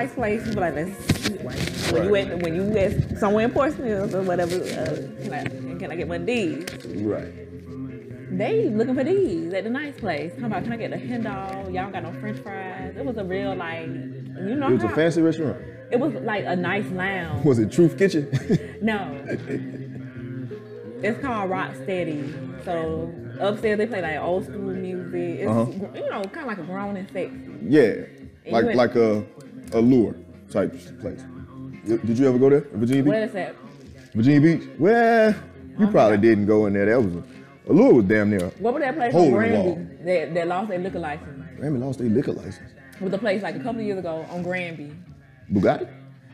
nice place. You be like, let's eat right. When you at when you at somewhere in Portsmouth or whatever, uh, can I can I get one of these? Right. They looking for these at the nice place. Come about, can I get a hen dog? Y'all got no French fries. It was a real like, you know. It was a fancy restaurant. It was like a nice lounge. Was it Truth Kitchen? No. it's called Rock Steady. So upstairs they play like old school music. It's Uh-huh. you know kind of like a grown and sexy. yeah. you Like went- like a a lure type place. Did you ever go there? Virginia Beach? What is that? Virginia Beach? Well, you probably didn't go in there. That was a, a lure was damn near. What was that place Hole in Granby that, that lost their liquor license? Grammy lost their liquor license. It was a place like a couple of years ago on Granby. Bugatti?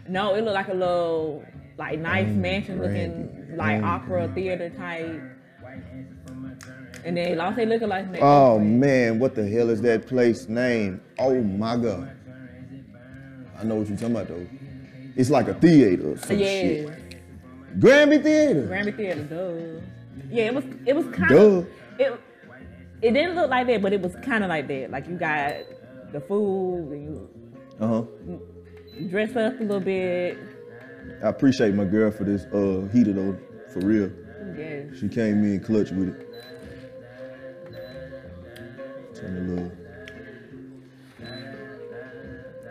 No, it looked like a little like nice mansion looking Granby. like Mm. opera theater type. And they lost their liquor license. Oh man, what the hell is that place name? Oh my god. I know what you're talking about though. It's like a theater or some yeah. shit. Grammy Theater. Granby Theater, duh. Yeah, it was it was kind of it. It didn't look like that, but it was kind of like that. Like you got the food and you Uh-huh. dress up a little bit. I appreciate my girl for this uh heater though, for real. Yeah, She came in clutch with it. Turn a little.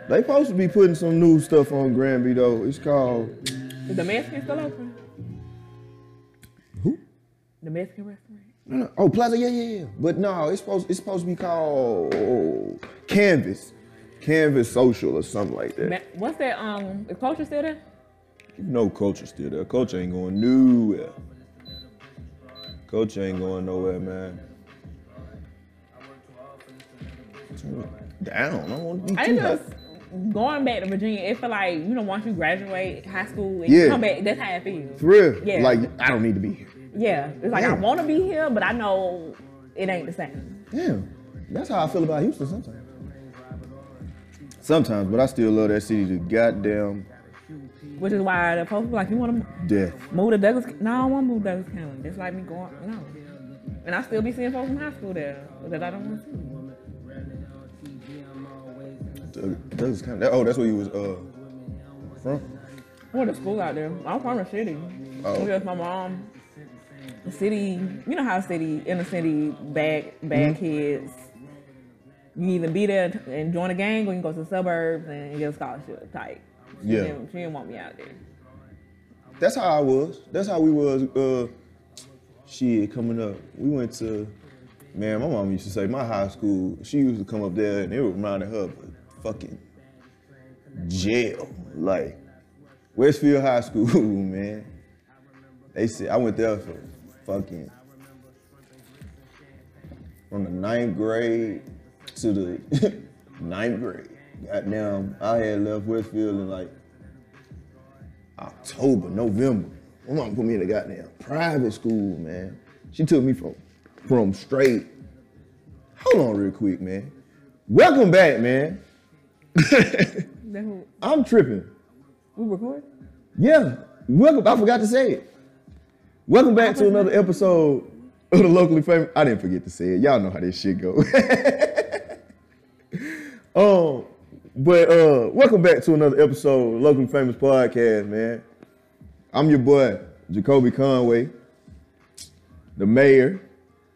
They supposed to be putting some new stuff on Granby though. It's called is the Mexican still open? who? The Mexican restaurant. No, no. Oh, Plaza, yeah, yeah, yeah. But no, it's supposed it's supposed to be called Canvas, Canvas Social or something like that. Ma- What's that? Um, is culture still there? You know, culture still there. Culture ain't going nowhere. Culture ain't going nowhere, man. Down. I don't want to be I too hot. just going back to Virginia. It feel like you know once you graduate high school and Yeah. you come back, that's how it feels. For real. Yeah. Like I don't need to be here. Yeah, it's like I want to be here, but I know it ain't the same. Yeah. That's how I feel about Houston sometimes. Sometimes, but I still love that city to goddamn Which is why the folks be like, you want to death. move to Douglas? No, I don't want to move to Douglas County. That's like me going no. And I still be seeing folks from high school there that I don't want to see. Doug- Douglas County. That- Oh, that's where you was uh from? I went to school out there. I'm from the city. Oh. Because my mom, the city, you know how city, inner city, bad, bad Mm-hmm. kids. You either be there and join a gang or you can go to the suburbs and get a scholarship type. She Yeah. didn't, she didn't want me out there. That's how I was. That's how we was. Uh, shit, coming up. We went to, man. My mom used to say my high school. She used to come up there, and it reminded her of a fucking jail. Like Westfield High School, man. They said I went there for fucking from the ninth grade to the ninth grade. Goddamn, I had left Westfield in like October, November. My mom put me in a goddamn private school, man. She took me from from straight. Hold on real quick, man. Welcome back, man. I'm tripping. we record? Yeah. Welcome. I forgot to say it. Welcome back to another episode of the locally famous. I didn't forget to say it. Y'all know how this shit go. um, but uh, welcome back to another episode of locally famous podcast, man. I'm your boy Jacolby Conway, the mayor,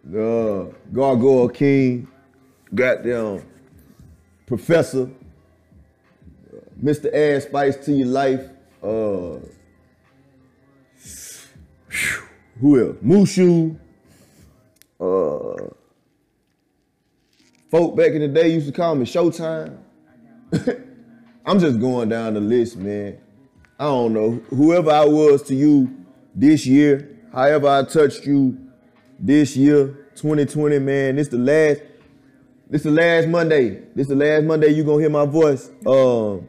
the uh, Gargoyle King, goddamn professor, Mr. Add Spice to your life. Uh, who else? Mushu. Uh, folk back in the day used to call me Showtime. I'm just going down the list, man. I don't know. Whoever I was to you this year, however I touched you this year, 2020, man, this the last, this the last Monday. This the last Monday you gonna hear my voice. Um,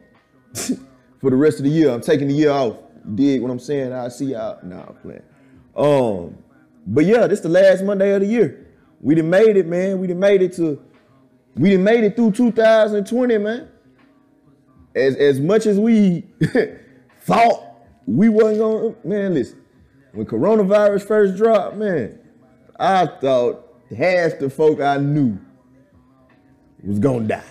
for the rest of the year. I'm taking the year off. Dig what I'm saying? I see y'all. Nah, I'm playing. Um, but yeah, this the last Monday of the year. We done made it, man. We done made it to, we done made it through 2020, man. As as much as we thought we wasn't gonna, man, listen. When coronavirus first dropped, man, I thought half the folk I knew was gonna die.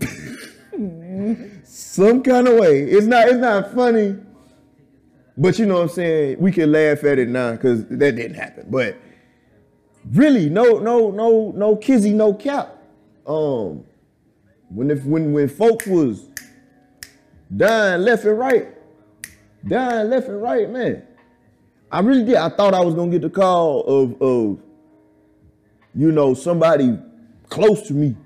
Some kind of way. It's not. It's not funny. But you know what I'm saying? We can laugh at it now because that didn't happen. But really, no, no, no, no kizzy, no cap. Um, when if when when folks was dying left and right, dying left and right, man. I really did. I thought I was gonna get the call of of you know somebody close to me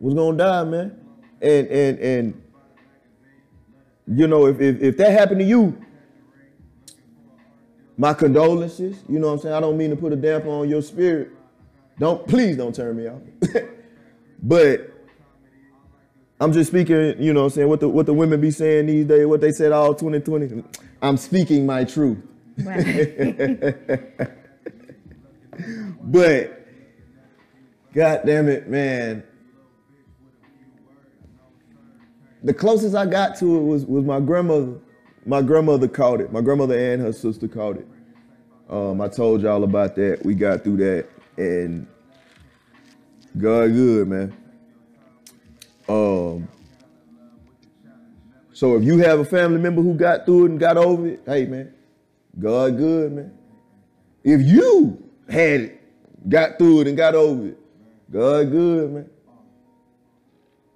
was gonna die, man. And and and you know if if, if that happened to you, my condolences. You know what I'm saying? I don't mean to put a damper on your spirit. Don't please don't turn me off. but I'm just speaking, you know what I'm saying, what the what the women be saying these days, what they said all 2020. I'm speaking my truth. Right. But God damn it, man. The closest I got to it was, was my grandmother. My grandmother caught it. My grandmother and her sister caught it. Um, I told y'all about that. We got through that, and God good, man. Um, so if you have a family member who got through it and got over it, hey man, God good, man. If you had it, got through it and got over it, God good, man.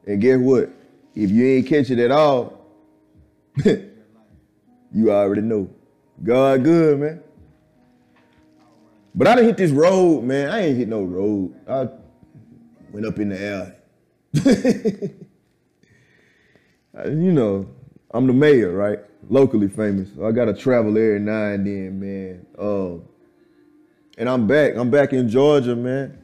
And guess what? If you ain't catch it at all, you already know. God good, man. But I didn't hit this road, man. I ain't hit no road. I went up in the air. Uh, you know, I'm the mayor, right? Locally famous. I gotta travel every now and then, man. Um, and I'm back. I'm back in Georgia, man.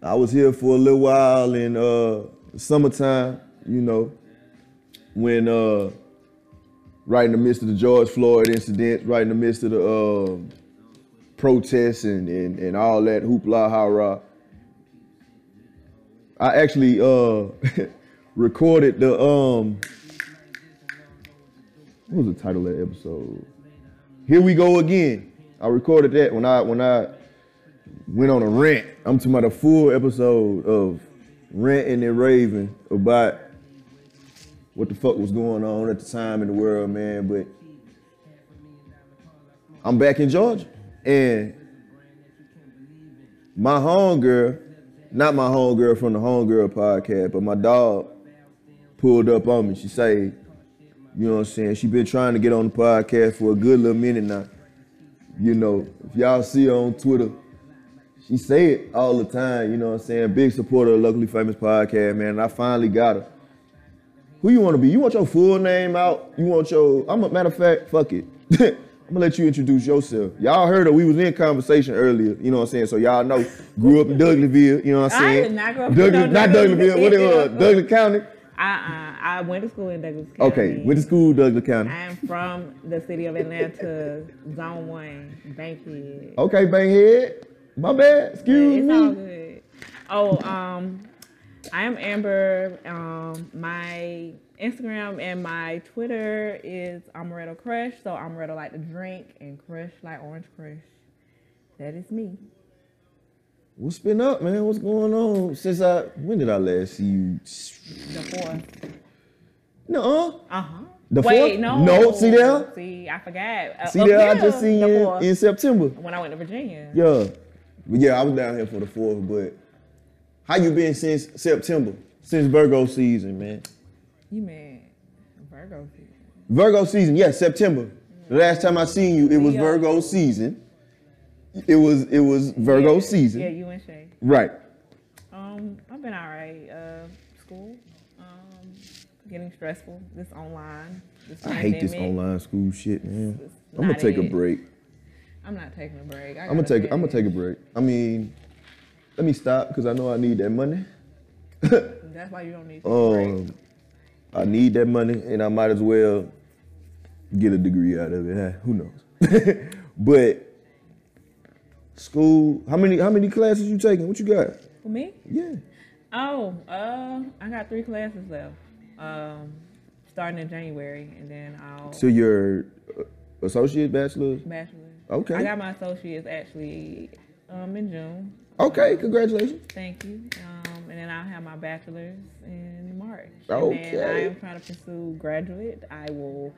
I was here for a little while in uh summertime, you know, when uh right in the midst of the George Floyd incident, right in the midst of the um protests and, and, and all that hoopla hara. I actually uh recorded the um what was the title of that episode? Here we go again. I recorded that when I when I went on a rant. I'm talking about a full episode of ranting and raving about what the fuck was going on at the time in the world, man. But I'm back in Georgia. And my homegirl, not my homegirl from the Homegirl podcast, but my dog pulled up on me. She say, you know what I'm saying? She been trying to get on the podcast for a good little minute now. You know, if y'all see her on Twitter, she say it all the time, you know what I'm saying? Big supporter of Locally Famous Podcast, man. And I finally got her. Who you want to be? You want your full name out? You want your, I'm a matter of fact, fuck it. I'm gonna let you introduce yourself. Y'all heard her. We was in conversation earlier. You know what I'm saying? So y'all know, grew up in Douglasville. You know what I'm I saying? did not grow up in Douglas, no not Douglasville. What it was? Douglasville. Douglas County. Uh-uh. I went to school in Douglas County. Okay, went to school Douglas County. I am from the city of Atlanta, Zone One, Bankhead. Okay, Bankhead. My bad. Excuse it's all me. good. Oh, um, I am Amber. Um, my Instagram and my Twitter is Amaretto Crush. So Amaretto like to drink and Crush like orange crush. That is me. What's been up, man? What's going on since I? When did I last see you? The fourth. No, Uh huh. The Wait, fourth? no. No, see there? See, I forgot. Uh, see there. I just seen you in September. when I went to Virginia. Yeah, but yeah, I was down here for the fourth. But how you been since September? Since Virgo season, man. You mean Virgo season? Virgo season, yes, September. The last time I seen you, it was Yeah. Virgo season. It was it was Virgo Yeah, season. Yeah, you and Shay. Right. Um, I've been all right. Uh, school, um, getting stressful. This online. This I hate this online school shit, man. I'm gonna take a break. I'm not taking a break. I I'm gonna take I'm gonna take a break. I mean, let me stop because I know I need that money. That's why you don't need to break. Um, I need that money, and I might as well get a degree out of it. huh? Who knows? but school, how many how many classes you taking? What you got? For me? Yeah. Oh, uh, I got three classes left. Um, starting in January, and then I'll So your uh, associate bachelor's. bachelor's. Okay. I got my associates actually um in June. Okay, congratulations. Thank you. Um, and then I'll have my bachelor's in March. Okay. And I am trying to pursue graduate. I will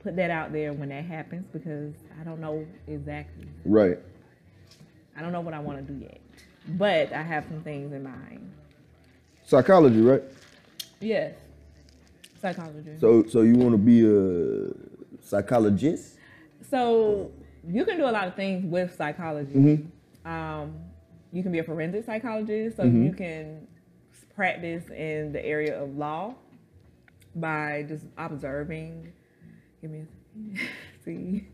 put that out there when that happens because I don't know exactly. Right. I don't know what I want to do yet, but I have some things in mind. Psychology, right? Yes, psychology. So so you want to be a psychologist? So you can do a lot of things with psychology. Mm-hmm. Um, you can be a forensic psychologist, so Mm-hmm. you can practice in the area of law by just observing. Give me a see,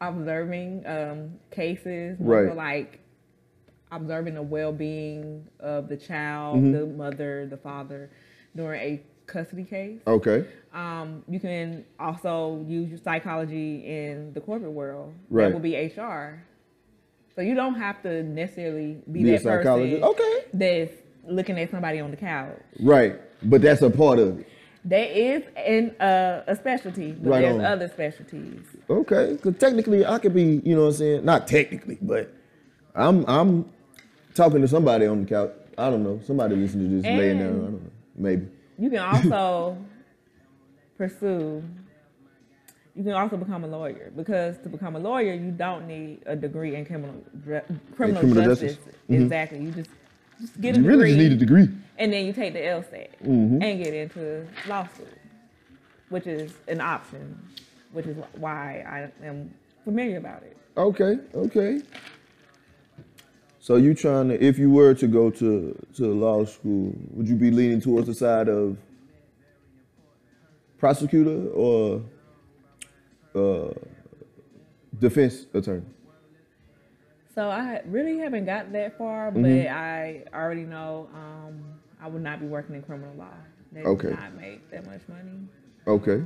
observing um, cases, Right. like observing the well-being of the child, Mm-hmm. the mother, the father during a custody case. Okay. Um, you can also use your psychology in the corporate world. Right. That will be HR. So you don't have to necessarily be, Be a that psychologist. person Okay. that's looking at somebody on the couch. Right. But that's a part of it. There is an, uh, a specialty, but Right there's on. other specialties. Okay. Because technically, I could be, you know what I'm saying? Not technically, but I'm I'm talking to somebody on the couch. I don't know. Somebody listening to this laying down. I don't know. Maybe. You can also pursue. You can also become a lawyer because to become a lawyer, you don't need a degree in criminal criminal, criminal justice. justice. Mhm. Exactly. You just just get a You degree. really just need a degree. and then you take the LSAT Mm-hmm. and get into law school, which is an option, which is why I am familiar about it. Okay, okay. So you trying to, if you were to go to to law school, would you be leaning towards the side of prosecutor or uh, defense attorney? So I really haven't got that far, Mm-hmm. but I already know um, I would not be working in criminal law. They Okay. not make that much money. Okay,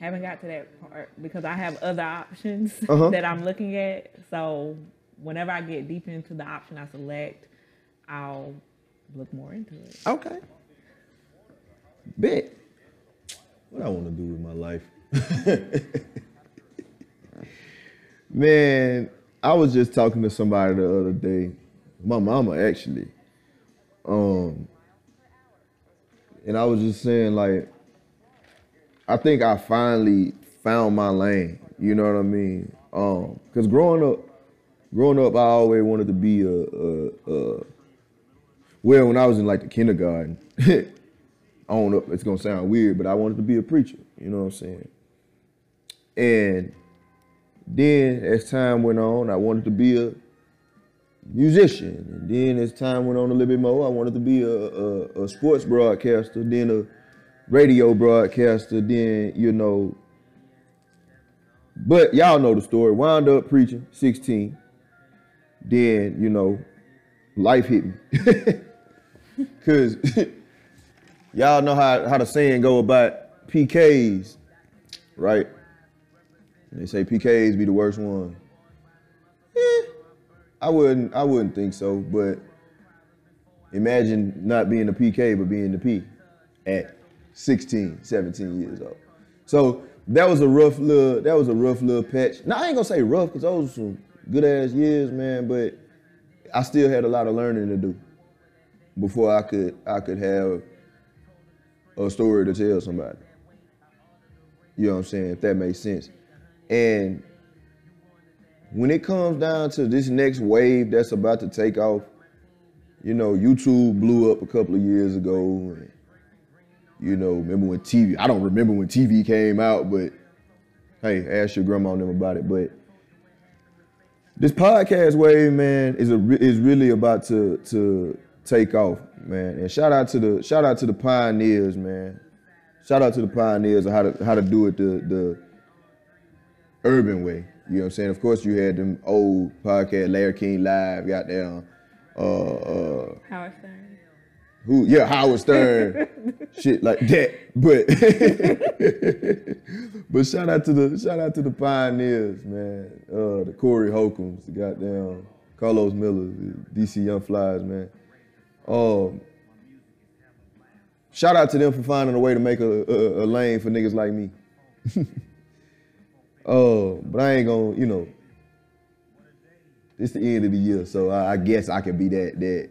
Haven't got to that part because I have other options Uh-huh. that I'm looking at. So whenever I get deep into the option I select, I'll look more into it. okay. Bet. What I want to do with my life? Man, I was just talking to somebody the other day. My mama actually. Um and I was just saying like I think I finally found my lane. You know what I mean? Um cuz growing up growing up I always wanted to be a, a, a well, when I was in like the kindergarten, I don't know, it's gonna sound weird, but I wanted to be a preacher. You know what I'm saying? And then as time went on, I wanted to be a musician. And then as time went on a little bit more, I wanted to be a, a, a sports broadcaster, then a radio broadcaster, then, you know. But y'all know the story. Wound up preaching, 16. Then, you know, life hit me. Cause y'all know how, how the saying go about PKs, right? They say PKs be the worst one. Eh, I wouldn't I wouldn't think so, but imagine not being a PK but being the P at 16, 17 years old. So that was a rough little that was a rough little patch. Now I ain't gonna say rough because those were some good ass years, man, but I still had a lot of learning to do before I could I could have a story to tell somebody. You know what I'm saying? If that makes sense. And when it comes down to this next wave that's about to take off, you know, YouTube blew up a couple of years ago. And, you know, remember when TV, I don't remember when TV came out, but hey, ask your grandma and them about it. But this podcast wave, man, is a is really about to to take off, man. And shout out to the shout out to the pioneers, man. Shout out to the pioneers of how to how to do it the the urban way. You know what I'm saying? Of course, you had them old podcast, Larry King Live, got down. Uh, uh, Howard Stern. Who? Yeah, Howard Stern, shit like that. But but shout out to the shout out to the pioneers, man. Uh, the Corey Holcombs, the goddamn Karlous Miller, the DC Young Flies, man. Um, shout out to them for finding a way to make a, a, a lane for niggas like me. Uh, but I ain't gonna, you know. it's the end of the year, so I, I guess I can be that that.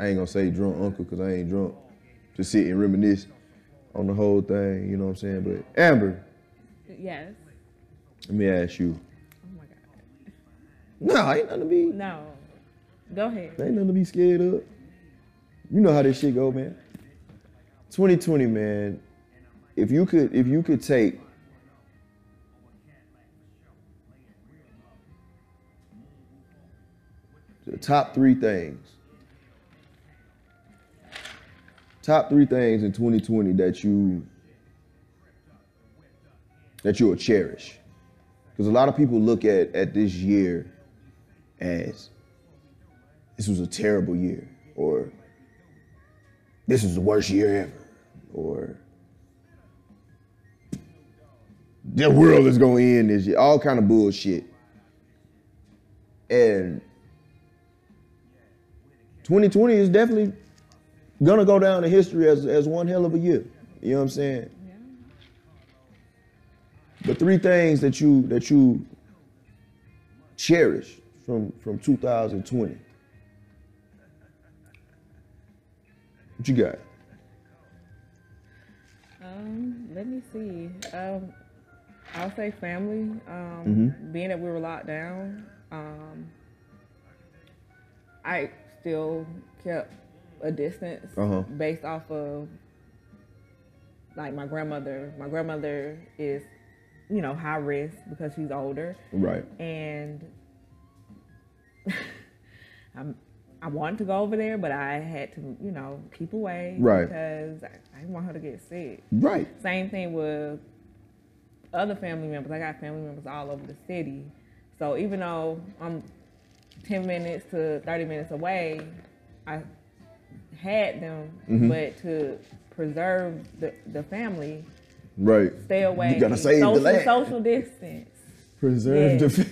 I ain't gonna say drunk uncle because I ain't drunk. Just sit and reminisce on the whole thing, you know what I'm saying? But Amber, Yes. let me ask you. Oh my God. No, ain't nothing to be. No. Go ahead. Ain't nothing to be scared of. You know how this shit go, man. 2020, man. If you could, if you could take the top three things, top three things in 2020 that you that you'll cherish, because a lot of people look at at this year as this was a terrible year, or this is the worst year ever, or the world is going to end this year, all kind of bullshit. And 2020 is definitely gonna go down in history as, as one hell of a year. You know what I'm saying? Yeah. The three things that you that you cherish from from 2020. What you got? Um, let me see. Um, I'll say family. Um, Mhm. being that we were locked down, um, I still kept a distance Uh-huh. based off of like my grandmother. My grandmother is, you know, high risk because she's older, Right. and I'm. I wanted to go over there, but I had to, you know, keep away Right. because I, I didn't want her to get sick. Right. Same thing with other family members. I got family members all over the city. So even though I'm 10 minutes to 30 minutes away, I had them, Mhm. but to preserve the, the family, Right. stay away. You gotta save social, the land. Social distance. Preserve Yes. the.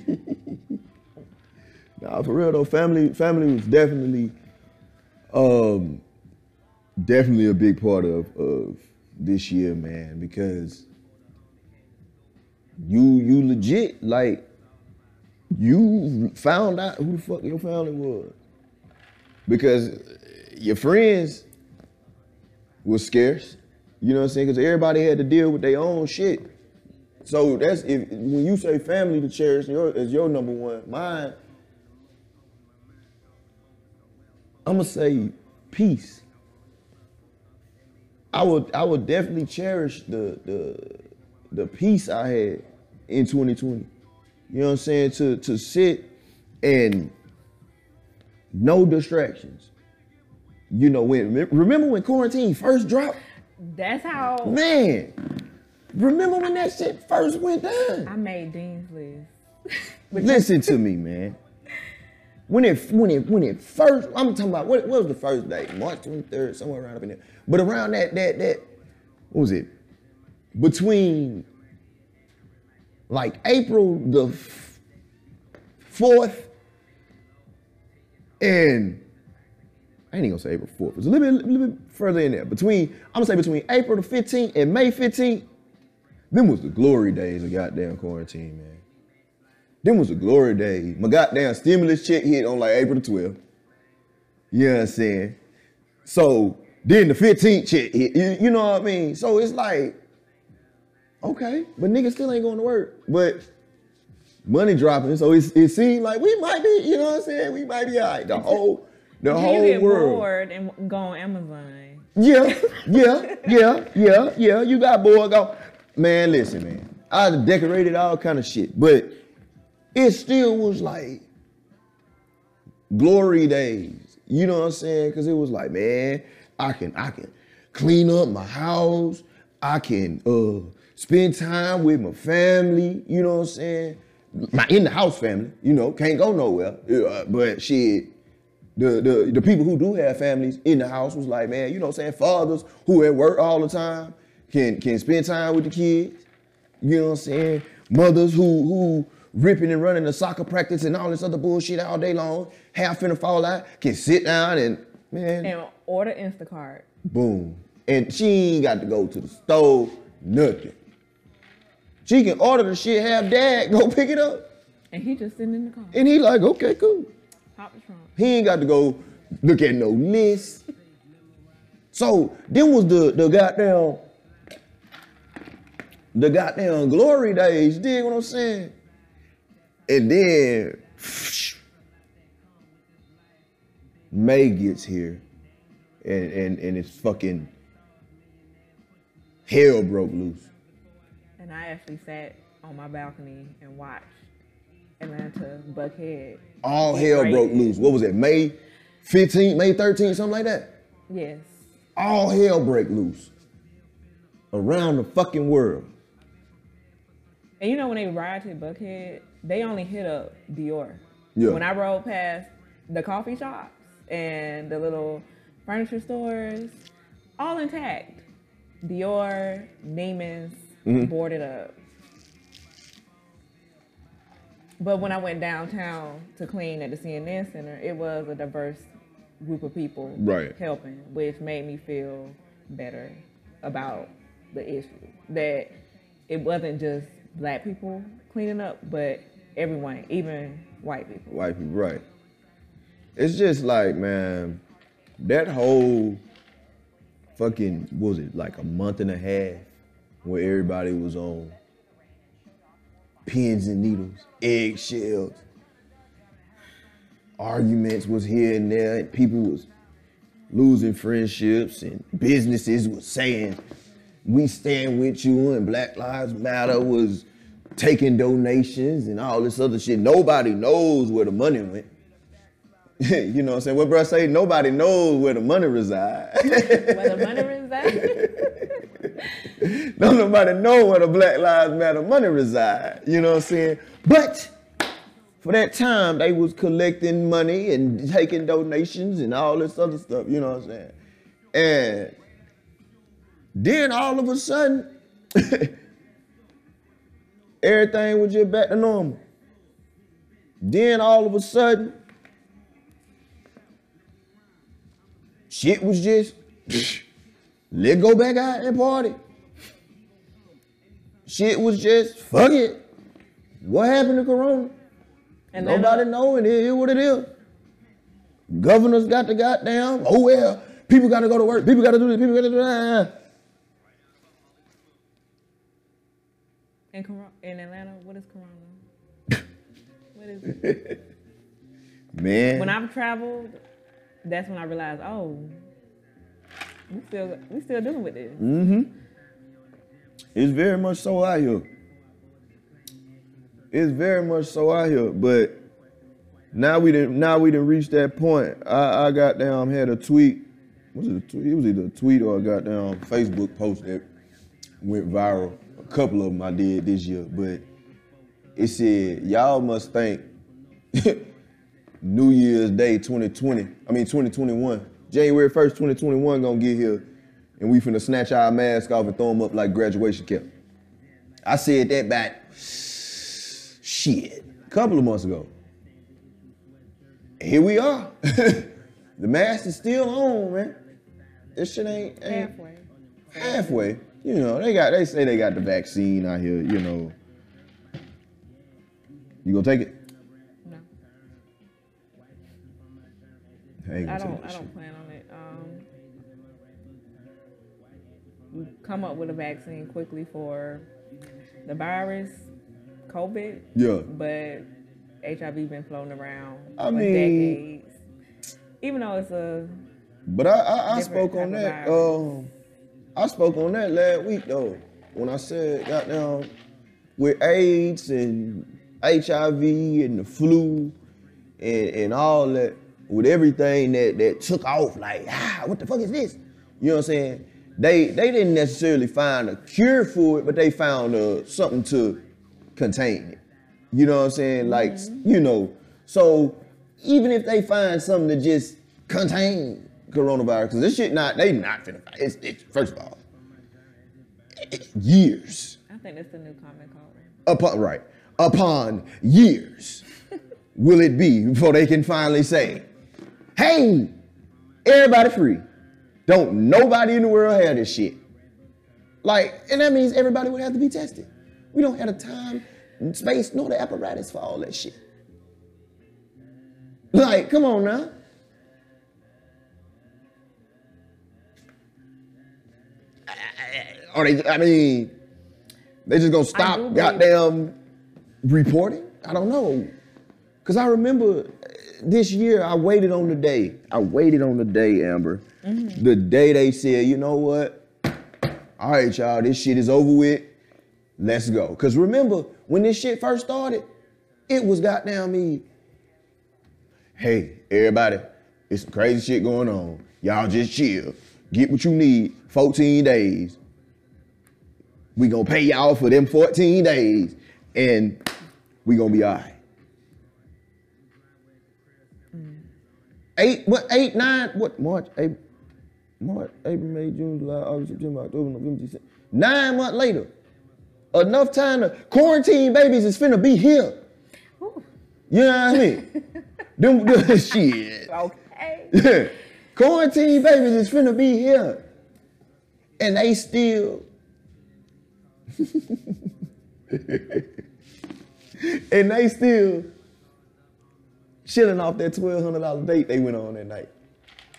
nah, for real though, family family was definitely, um, definitely a big part of of this year, man, because you you legit like you found out who the fuck your family was because your friends was scarce. You know what I'm saying? Because everybody had to deal with their own shit. So that's if when you say family to cherish your, as your number one, mine. I'm gonna say peace. I would I would definitely cherish the the the peace I had in 2020. You know what I'm saying? To to sit and no distractions. You know when remember when quarantine first dropped? That's how Man, remember when that shit first went down? I made Dean's list. Listen to me, man. When it when it when it first, I'm talking about what, what was the first day? March 23rd, somewhere around up in there. But around that that that what was it? Between like April the fourth and I ain't even gonna say April 4th. It's a little bit, a little bit further in there. Between, I'm gonna say between April the 15th and May 15th, them was the glory days of goddamn quarantine, man. Them was the glory days. My goddamn stimulus check hit on like April the 12th. You know what I'm saying? So then the 15th check hit, you, you know what I mean? So it's like, okay, but niggas still ain't going to work. But money dropping, so it's, it seemed like we might be, you know what I'm saying? We might be all right. The whole, the you whole get world. bored and go on Amazon. Yeah, yeah, yeah, yeah, yeah. You got bored. Go, man. Listen, man. I decorated all kind of shit, but it still was like glory days. You know what I'm saying? Because it was like, man, I can, I can clean up my house. I can uh, spend time with my family. You know what I'm saying? My in the house family. You know, can't go nowhere. Uh, but shit, the, the the people who do have families in the house was like, man, you know what I'm saying? Fathers who at work all the time can can spend time with the kids. You know what I'm saying? Mothers who who ripping and running the soccer practice and all this other bullshit all day long, half finna fall out, can sit down and man, And order Instacart. boom. And she ain't got to go to the store, nothing. She can order the shit, have dad go pick it up. And he just sitting in the car. And he like, okay, cool. Pop the trunk. He ain't got to go look at no list. So then was the the goddamn the goddamn glory days. You dig what I'm saying? And then May gets here, and and and it's fucking hell broke loose. And I actually sat on my balcony and watched Atlanta Buckhead. All hell Right. broke loose. What was it? May 15th, May 13th, something like that. Yes. all hell break loose around the fucking world. And you know when they rioted Buckhead, they only hit up Dior. Yeah. When I rode past the coffee shops and the little furniture stores, all intact. Dior, Neiman's, Mm-hmm. boarded up. But when I went downtown to clean at the CNN Center, it was a diverse group of people Right. helping, which made me feel better about the issue. That it wasn't just black people cleaning up, but everyone, even white people. White people, right. It's just like, man, that whole fucking, what was it, like a month and a half where everybody was on pins and needles, eggshells. Arguments was here and there, and people was losing friendships, and businesses was saying, we stand with you, and Black Lives Matter was taking donations and all this other shit. Nobody knows where the money went. you know what I'm saying? What bro say? Nobody knows where the money resides. Where the money resides. Don't nobody know where the Black Lives Matter money reside. You know what I'm saying? But for that time, they was collecting money and taking donations and all this other stuff. You know what I'm saying? And then all of a sudden, everything was just back to normal. Then all of a sudden, shit was just let go back out and party. Shit was just fuck it. What happened to Corona? And Nobody know, and it is what it is. Governors got the goddamn. Oh well, people got to go to work. People got to do this. People got to do that. in, Cor- in Atlanta, what is Corona? what is it? Man, When I've traveled, that's when I realized, oh, we still we still dealing with this. Mm-hmm. It's very much so out here. It's very much so out here, but now we didn't. Now we didn't reach that point. I, I got down had a tweet. Was it a tweet? It was either a tweet or a goddamn Facebook post that went viral. A couple of them I did this year, but it said y'all must think New Year's Day 2020. I mean 2021. January 1st, 2021 gonna get here, and we finna snatch our mask off and throw them up like graduation cap. I said that back shit a couple of months ago. And here we are. the mask is still on, man. This shit ain't, ain't Halfway. halfway. You know, they got they say they got the vaccine out here, you know. You gonna take it? No, I I don't. I don't plan on it. We come up with a vaccine quickly for the virus, COVID. Yeah. but HIV been floating around I for mean- decades. Even though it's a But I I, I spoke on that. Um, I spoke on that last week though. When I said goddamn with AIDS and HIV and the flu and, and all that, with everything that that took off, like ah, what the fuck is this? You know what I'm saying? They they didn't necessarily find a cure for it, but they found uh, something to contain it. You know what I'm saying? Like you know, so even if they find something to just contain coronavirus, because this shit not they not finna. It's, it's first of all, years I think that's the new comment called. upon right upon years will it be before they can finally say, "Hey, everybody free. Don't nobody in the world have this shit." Like, and that means everybody would have to be tested. We don't have the time, space, nor the apparatus for all that shit. Like, come on now. Are they? I mean, they just gonna stop goddamn reporting? I don't know. Cause I remember this year I waited on the day. I waited on the day, Amber. Mm-hmm. The day they said, you know what? All right, y'all, this shit is over with. Let's go. Cause remember when this shit first started, it was goddamn me. Hey, everybody, it's some crazy shit going on. Y'all just chill. Get what you need. 14 days. We gonna pay y'all for them 14 days, and we gonna be all right. Mm. Eight, what, eight, nine, what, March, April, March, April, May, June, July, August, September, October, November, December. Nine months later, enough time to quarantine babies is finna be here. You know what I mean? them, them shit. Okay. quarantine babies is finna be here. And they still. and they still shilling off that $1,200 date they went on that night.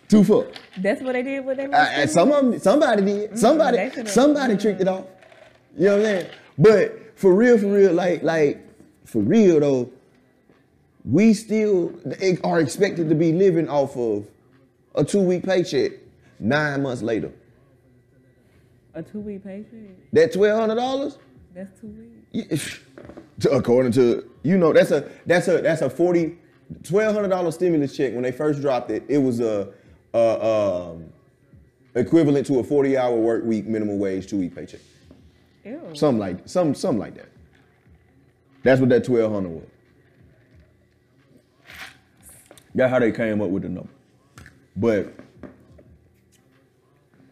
Two fuck. That's what they did with them. Some of them, somebody did. Mm-hmm, somebody, they could've- somebody tricked it off. You know what I'm saying? But for real, for real, like, like, for real though, we still are expected to be living off of a two-week paycheck nine months later. a two week paycheck. That twelve hundred dollars, That's two weeks. according to you know, that's a that's a that's a forty twelve hundred dollar stimulus check. When they first dropped it, it was a, a um, equivalent to a forty hour work week minimum wage two week paycheck. Ew. Something like some something like that. That's what that twelve hundred was. That's how they came up with the number. But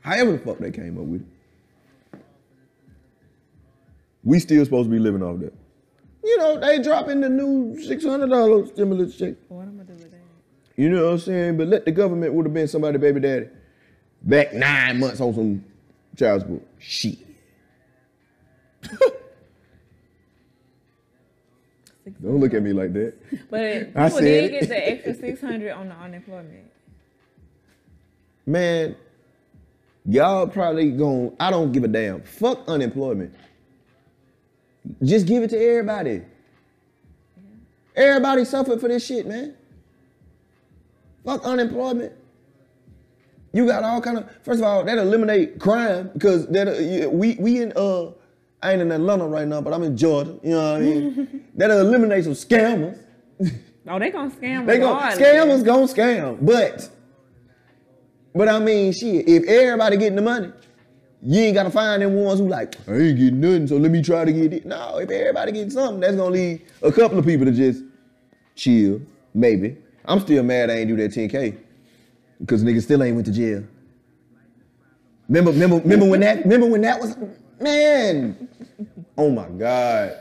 however the fuck they came up with it, we still supposed to be living off that. You know, they dropping the new six hundred dollars stimulus check. what am I gonna do with that? You know what I'm saying? But let the government would have been somebody baby daddy back nine months on some child support. Shit. Don't look at me like that. But I people did get the extra six hundred on the unemployment. Man, y'all probably gon' I don't give a damn. Fuck unemployment. Just give it to everybody. Everybody suffered for this shit, man. Fuck unemployment. You got all kind of. First of all, that eliminate crime because that uh, we we in uh I ain't in Atlanta right now, but I'm in Georgia. You know what I mean? That'll eliminate some scammers. Oh, they gonna scam. They gon' regardless. scammers gon' scam, but but I mean, shit. If everybody getting the money, you ain't gotta find them ones who like I ain't getting nothing, so let me try to get it. No, if everybody getting something, that's gonna leave a couple of people to just chill. Maybe I'm still mad I ain't do that 10k because niggas still ain't went to jail. Remember, remember, remember when that? Remember when that was? Man, oh my god.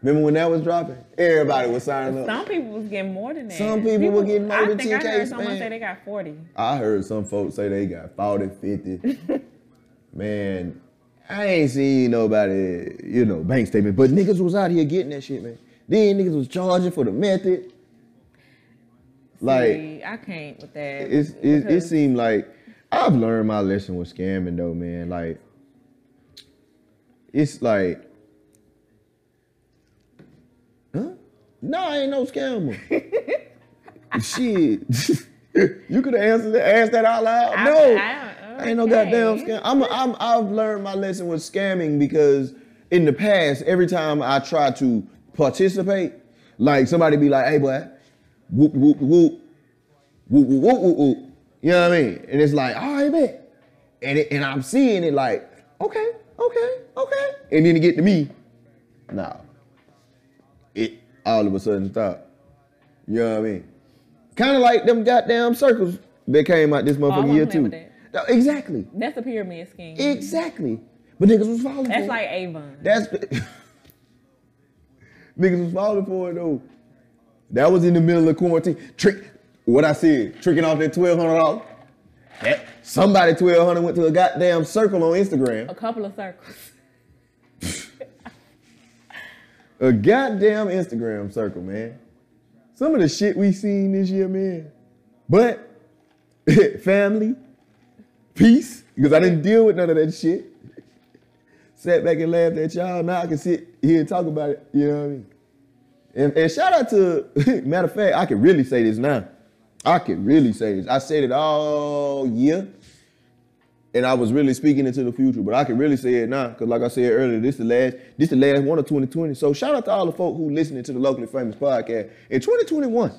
Remember when that was dropping? Everybody was signing up. Some people was getting more than that. Some people were getting more I than think I 10K, heard someone man. say they got forty. I heard some folks say they got 40, 50. man, I ain't seen nobody, you know, bank statement, but niggas was out here getting that shit, man. Then niggas was charging for the method. Like, See, I can't with that. it's, it, it seemed like I've learned my lesson with scamming though, man. Like, it's like, huh? No, I ain't no scammer. Shit. you could have answered that, asked that out loud. I- no, I- I ain't no goddamn okay. scam. I'm, I'm, I've learned my lesson with scamming because in the past, every time I try to participate, like somebody be like, "Hey, boy, whoop whoop whoop, whoop whoop whoop whoop,", whoop. you know what I mean? And it's like, all right, bet. And it, and I'm seeing it like, okay, okay, okay, and then it get to me, nah. It all of a sudden stop. You know what I mean? Kind of like them goddamn circles that came out this Oh, motherfucking wasn't year too. No, Exactly. That's a pyramid scheme. Exactly. But niggas was falling for That's it. like Avon. That's niggas was falling for it though. That was in the middle of quarantine. Trick. What I said, tricking off that twelve hundred dollars. That somebody twelve hundred went to a goddamn circle on Instagram. a couple of circles. a goddamn Instagram circle, man. Some of the shit we seen this year, man. But family, peace, because I didn't deal with none of that shit. Sat back and laughed at y'all. Now I can sit here and talk about it. You know what I mean? And, and shout out to, matter of fact, I can really say this now. I can really say this. I said it all year, and I was really speaking into the future. But I can really say it now, because like I said earlier, this the last, this the last one of 2020. So shout out to all the folk who listening to the locally famous podcast in 2021.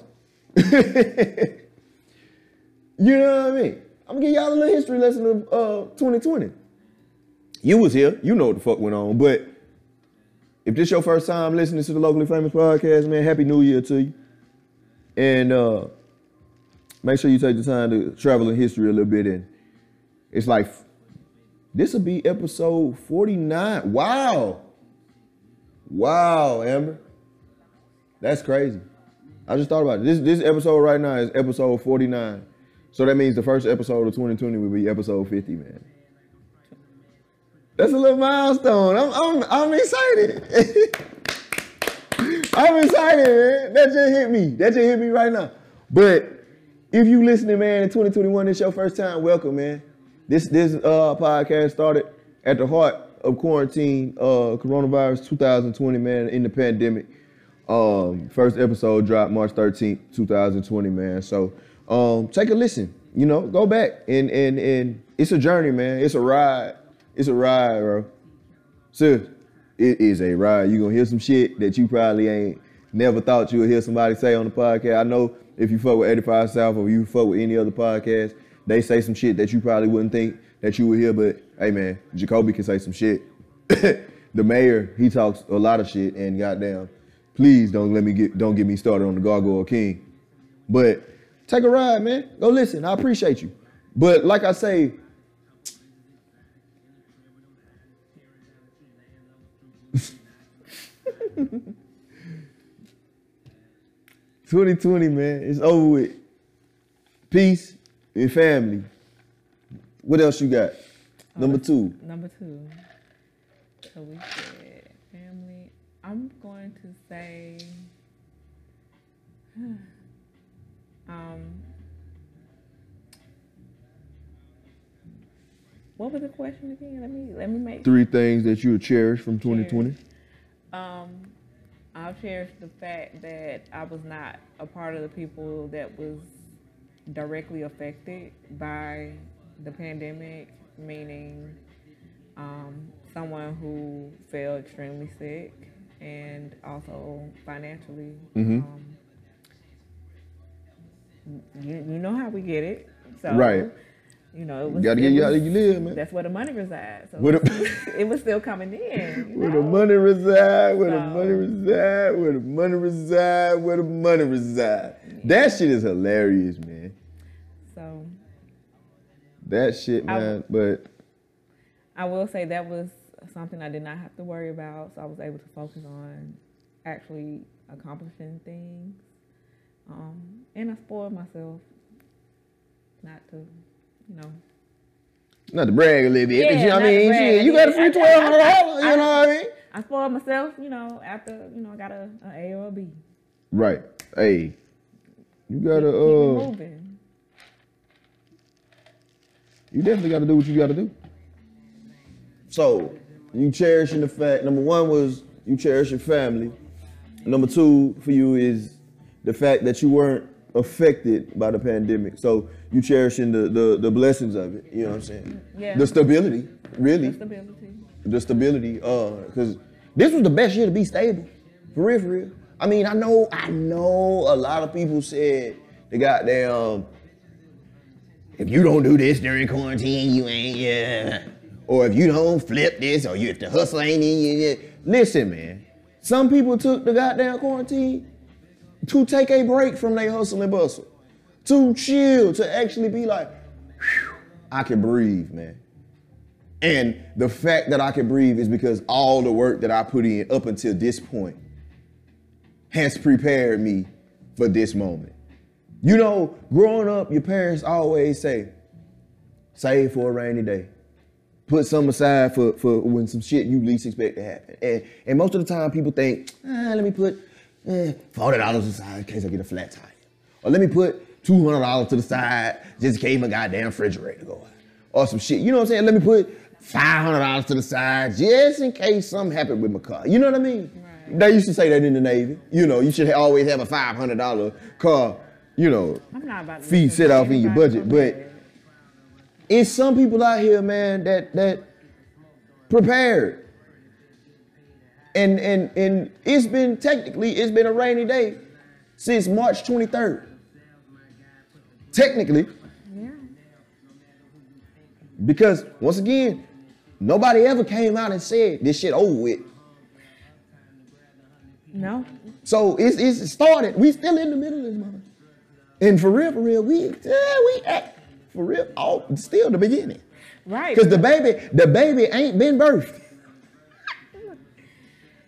you know what I mean? I'm gonna give y'all a little history lesson of uh, 2020. You was here, you know what the fuck went on. But if this your first time listening to the locally famous podcast, man, happy New Year to you. And uh, make sure you take the time to travel in history a little bit. And it's like this will be episode 49. Wow. Wow, Amber. That's crazy. I just thought about it. This this episode right now is episode 49. So that means the first episode of 2020 will be episode 50, man. That's a little milestone. I'm I'm I'm excited. I'm excited, man. That just hit me. That just hit me right now. But if you listening, man, in 2021, it's your first time, welcome, man. This this uh podcast started at the heart of quarantine, uh coronavirus 2020, man, in the pandemic. Um, first episode dropped March 13th, 2020, man. So um take a listen. You know, go back and and and it's a journey, man. It's a ride. It's a ride, bro. Sis, it is a ride. You're gonna hear some shit that you probably ain't never thought you would hear somebody say on the podcast. I know if you fuck with 85 South or you fuck with any other podcast, they say some shit that you probably wouldn't think that you would hear. But hey man, Jacolby can say some shit. the mayor, he talks a lot of shit and goddamn, please don't let me get don't get me started on the Gargoyle King. But take a ride, man. Go listen. I appreciate you. But like I say, 2020, man, it's over with. Peace and family. What else you got? Number two. Number two. So we said family. I'm going to say, um, what was the question again? Let me let me make Three things that you would cherish from 2020. Um, I'll cherish the fact that I was not a part of the people that was directly affected by the pandemic, meaning um, someone who fell extremely sick and also financially. Mhm. Um, you, you know how we get it. So, Right. You know, it You gotta get you was- you live, man. That's where the money resides. So Where it, the- was, it was still coming in. Where the money reside, where the money reside, where the money reside, where the money reside. That shit is hilarious, man. So That shit, I- man. But I will say that was something I did not have to worry about. So I was able to focus on actually accomplishing things. Um, and I spoiled myself not to, you know. not to brag a little bit, but Yeah, you know what I mean? brag. Shit, you got a free twelve hundred dollars. You know what I mean? I spoiled myself, you know, after, you know, I got a, a A or a B. Right. Hey, you gotta uh, moving. you definitely gotta do what you gotta do. So you cherishing the fact. Number one was you cherish your family. Number two for you is the fact that you weren't affected by the pandemic. So you cherishing the the, the blessings of it. You know what I'm saying? Yeah. The stability, really. The stability. the stability, uh, because this was the best year to be stable, for real, for real. I mean, I know, I know, a lot of people said the goddamn, if you don't do this during quarantine, you ain't, yeah. Or if you don't flip this, or you, if the hustle ain't in you, yeah. Listen, man, some people took the goddamn quarantine to take a break from their hustle and bustle, to chill, to actually be like, I can breathe, man. And the fact that I can breathe is because all the work that I put in up until this point has prepared me for this moment. You know, growing up, your parents always say, save for a rainy day. put some aside for, for when some shit you least expect to happen. And, and most of the time people think, ah, let me put eh, $40 aside in case I get a flat tire. Or let me put $200 to the side just in case my goddamn refrigerator go out. Or some shit, you know what I'm saying? Let me put $500 to the side just in case something happened with my car. You know what I mean? Right. They used to say that in the Navy. You know, you should always have a $500 car, you know, I'm not about to fee set off in your budget. But it's some people out here, man, that that prepared. And and and it's been technically it's been a rainy day since March 23rd. Technically, yeah. because once again, nobody ever came out and said this shit over with. No. So it's it's started. We still in the middle of this mother. And for real, for real, we yeah, we at for real, all still the beginning. Right. Cause the baby, the baby ain't been birthed.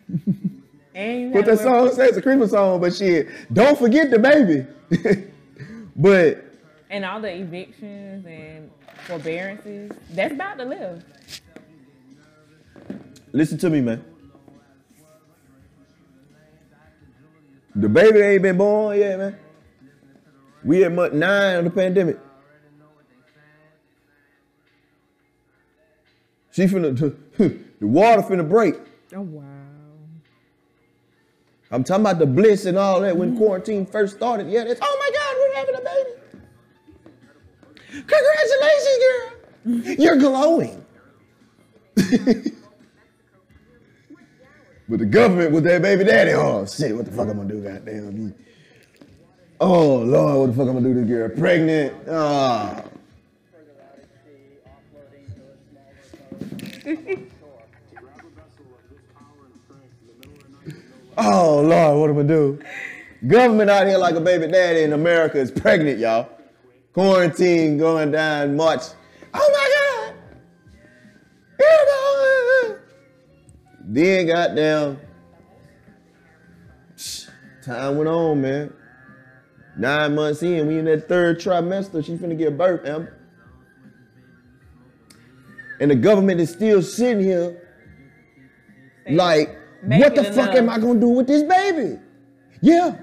What that song says, a Christmas song, but shit, don't forget the baby. but and all the evictions and forbearances, that's about to live. listen to me, man. The baby ain't been born yet, man. We at month nine of the pandemic. She finna, the water finna break. Oh wow. I'm talking about the bliss and all that when quarantine first started. Yeah, that's, oh my God, we're having a baby. Congratulations, girl. You're glowing. but the government with that baby daddy, oh shit, what the fuck I'm gonna do, goddamn me. Oh Lord, what the fuck I'm gonna do to this girl? Pregnant. Ah. Oh Oh, Lord, what am I do? Government out here like a baby daddy in America is pregnant, y'all. Quarantine going down March. Oh my God. Here we go. Then goddamn. Time went on, man. Nine months in, we in that third trimester. She finna give birth, Amber. And the government is still sitting here like, Make what the fuck enough. am I gonna do with this baby? Yeah.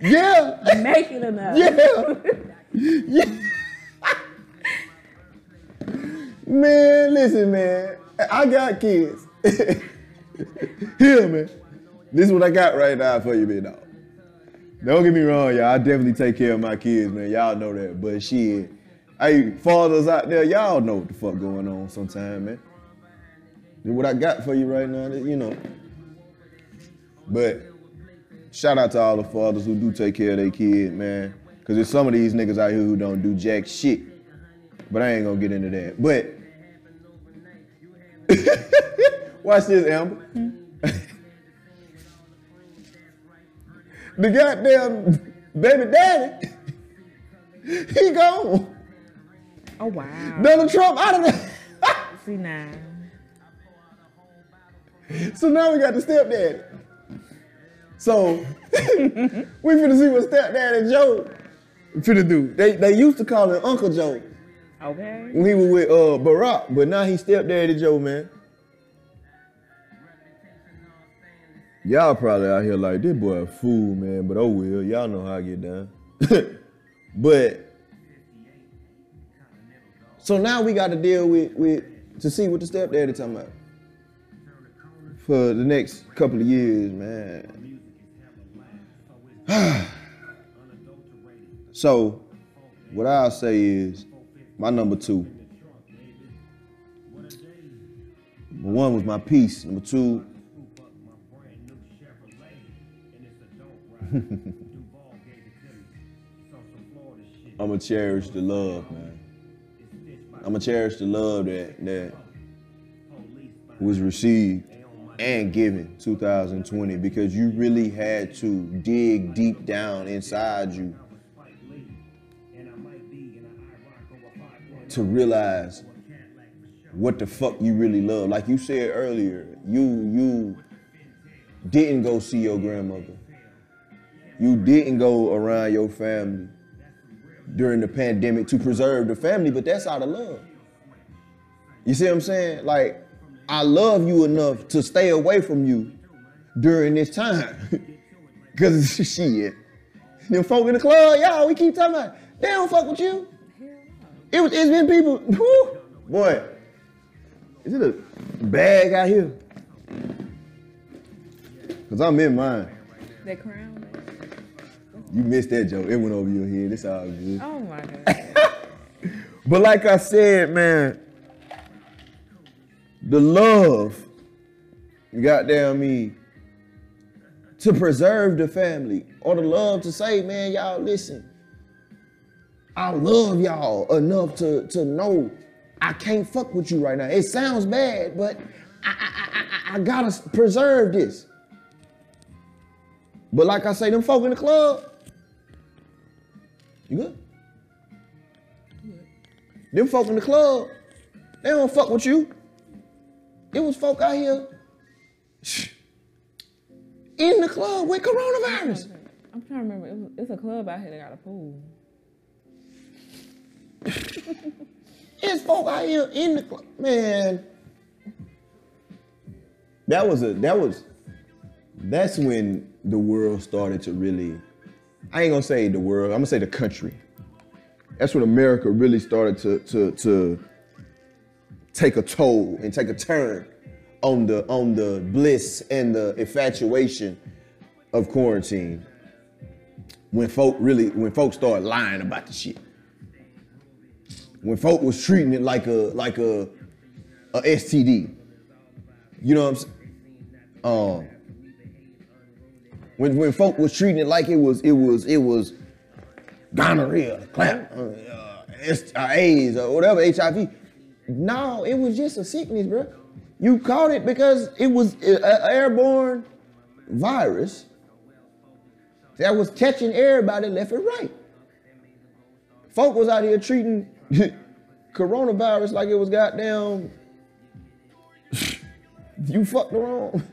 Yeah. Make it enough. yeah. yeah. man, listen, man. I got kids. Here, man. This is what I got right now for you, big dog. Don't get me wrong, y'all. I definitely take care of my kids, man. Y'all know that. But shit, hey, fathers out there, y'all know what the fuck going on sometime, man. What I got for you right now, you know. But shout out to all the fathers who do take care of their kid, man. Cause there's some of these niggas out here who don't do jack shit. But I ain't gonna get into that. But watch this, Amber. the goddamn baby daddy, he gone. Oh wow. Donald Trump out of there. See now. So now we got the stepdaddy. So we finna see what stepdaddy Joe finna do. They they used to call him Uncle Joe Okay. when he was with uh Barack, but now he stepdaddy Joe, man. Y'all probably out here like this boy a fool, man. But oh well, y'all know how I get down. but so now we got to deal with with to see what the stepdaddy talking about for the next couple of years, man. so what I'll say is my number two. Number one was my peace. Number two, I'm gonna cherish the love, man. I'm gonna cherish the love that that was received and given 2020 because you really had to dig deep down inside you to realize what the fuck you really love. Like you said earlier, you you didn't go see your grandmother. You didn't go around your family during the pandemic to preserve the family, but that's out of love. You see what I'm saying? Like, I love you enough to stay away from you during this time. Cause shit. Them folk in the club, y'all, we keep talking about, they don't fuck with you. It was it's been people, whew, boy. Is it a bag out here? Cause I'm in mine. That crown. You missed that joke. It went over your head. It's all good. Oh my god. But like I said, man, the love, goddamn me, to preserve the family, or the love to say, man, y'all listen. I love y'all enough to, to know I can't fuck with you right now. It sounds bad, but I, I, I, I, I gotta preserve this. But like I say, them folk in the club, you good? Them folk in the club, they don't fuck with you. It was folk out here in the club with coronavirus. I'm trying to remember. It's a club out here that got a pool. It's folk out here in the club. Man. That was a that was that's when the world started to really I ain't gonna say the world, I'm gonna say the country. That's when America really started to to to take a toll and take a turn on the on the bliss and the infatuation of quarantine. When folk really when folks started lying about the shit. When folk was treating it like a like a a STD. You know what I'm saying? Um when when folk was treating it like it was it was it was gonorrhea, clap, uh, uh, uh, AIDS or whatever HIV. No, it was just a sickness, bro. You caught it because it was an airborne virus that was catching everybody left and right. Folk was out here treating coronavirus like it was goddamn. you fucked around.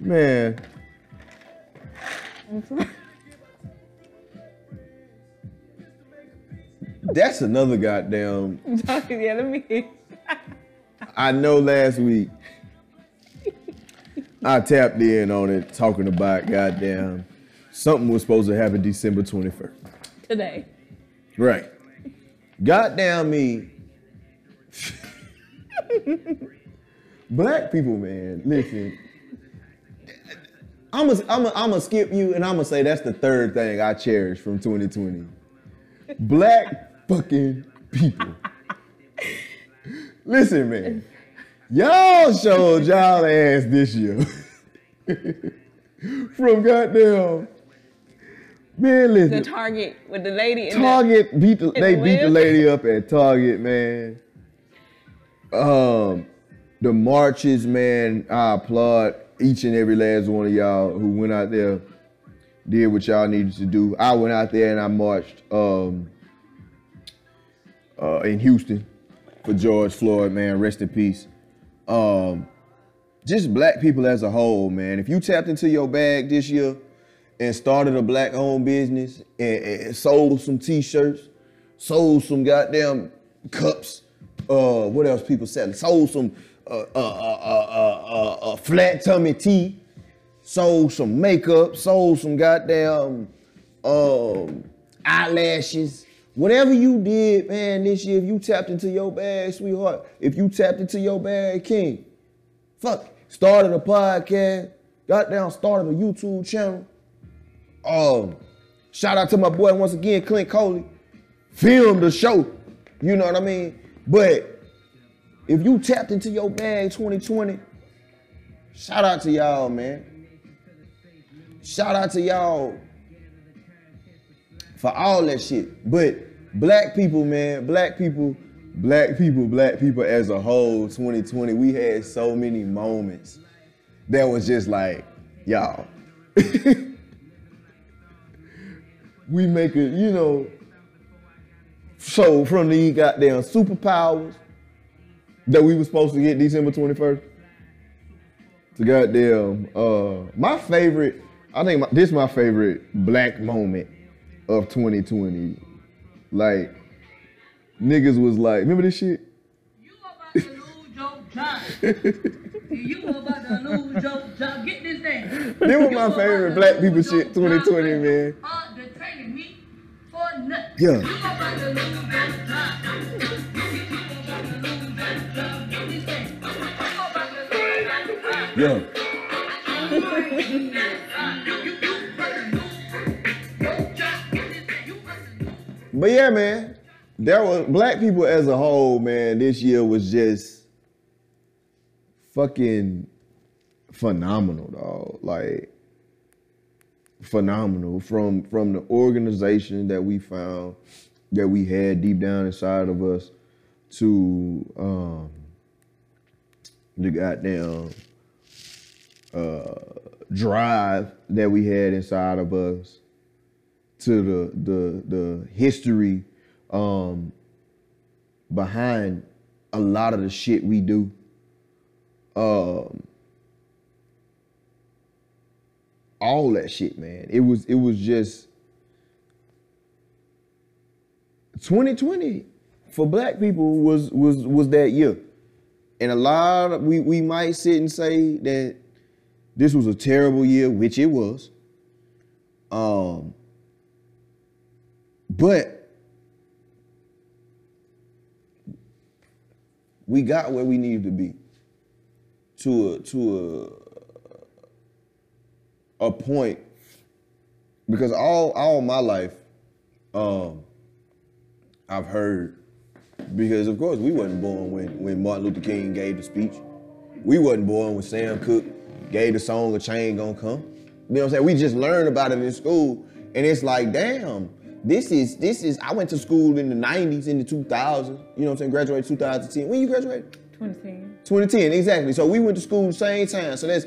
Man. Mm-hmm. That's another goddamn. yeah, let me. I know last week I tapped in on it talking about goddamn something was supposed to happen December 21st. Today. Right. Goddamn me. Black people, man, listen. I'm gonna I'm I'm gonna skip you and I'm gonna say that's the third thing I cherish from 2020. Black fucking people. Listen, man. Y'all showed y'all ass this year. from goddamn. Man, listen. The Target with the lady in Target beat the, they the beat the lady up at Target, man. Um, the marches, man. I applaud each and every last one of y'all who went out there, did what y'all needed to do. I went out there and I marched um uh, in Houston for George Floyd, man. Rest in peace. Um, just black people as a whole, man. If you tapped into your bag this year and started a black owned business and, and sold some t-shirts, sold some goddamn cups, uh, what else people selling? Sold some uh, uh, uh, uh, uh, flat tummy tea, sold some makeup, sold some goddamn um, eyelashes. Whatever you did, man, this year, if you tapped into your bag, sweetheart, if you tapped into your bag, king, fuck, started a podcast, got down, started a YouTube channel. Um, shout out to my boy once again, Clint Coley. Filmed the show. You know what I mean? But if you tapped into your bag 2020, shout out to y'all, man. Shout out to y'all for all that shit. But black people, man, black people, black people, black people as a whole, 2020, we had so many moments that was just like, y'all. we make it, you know. So from the goddamn superpowers that we were supposed to get December 21st to goddamn uh my favorite, I think my, this is my favorite black moment of 2020. Like niggas was like, remember this shit? You about to lose your job. you about to lose your job. Get this thing. They were You my favorite black people shit, 2020, man. you are the training me for nothing. Yeah. You about to lose your job. You about to lose your job. Get this thing. You about to lose your job. Yeah. But yeah, man, there was black people as a whole, man. This year was just fucking phenomenal, dog. Like phenomenal from from the organization that we found that we had deep down inside of us to um the goddamn uh drive that we had inside of us to the the the history um behind a lot of the shit we do. Um all that shit man. It was it was just 2020 for black people was was was that year. And a lot of we we might sit and say that this was a terrible year which it was. Um but we got where we needed to be to a to a a point because all all my life um I've heard because of course we wasn't born when when Martin Luther King gave the speech. We wasn't born when Sam Cooke gave the song "A Change Gonna Come." You know what I'm saying? We just learned about it in school, and it's like, damn, this is this is. I went to school in the '90s, in the 2000s. You know what I'm saying? Graduated 2010. When you graduated? 2010. 2010, exactly. So we went to school same time. So that's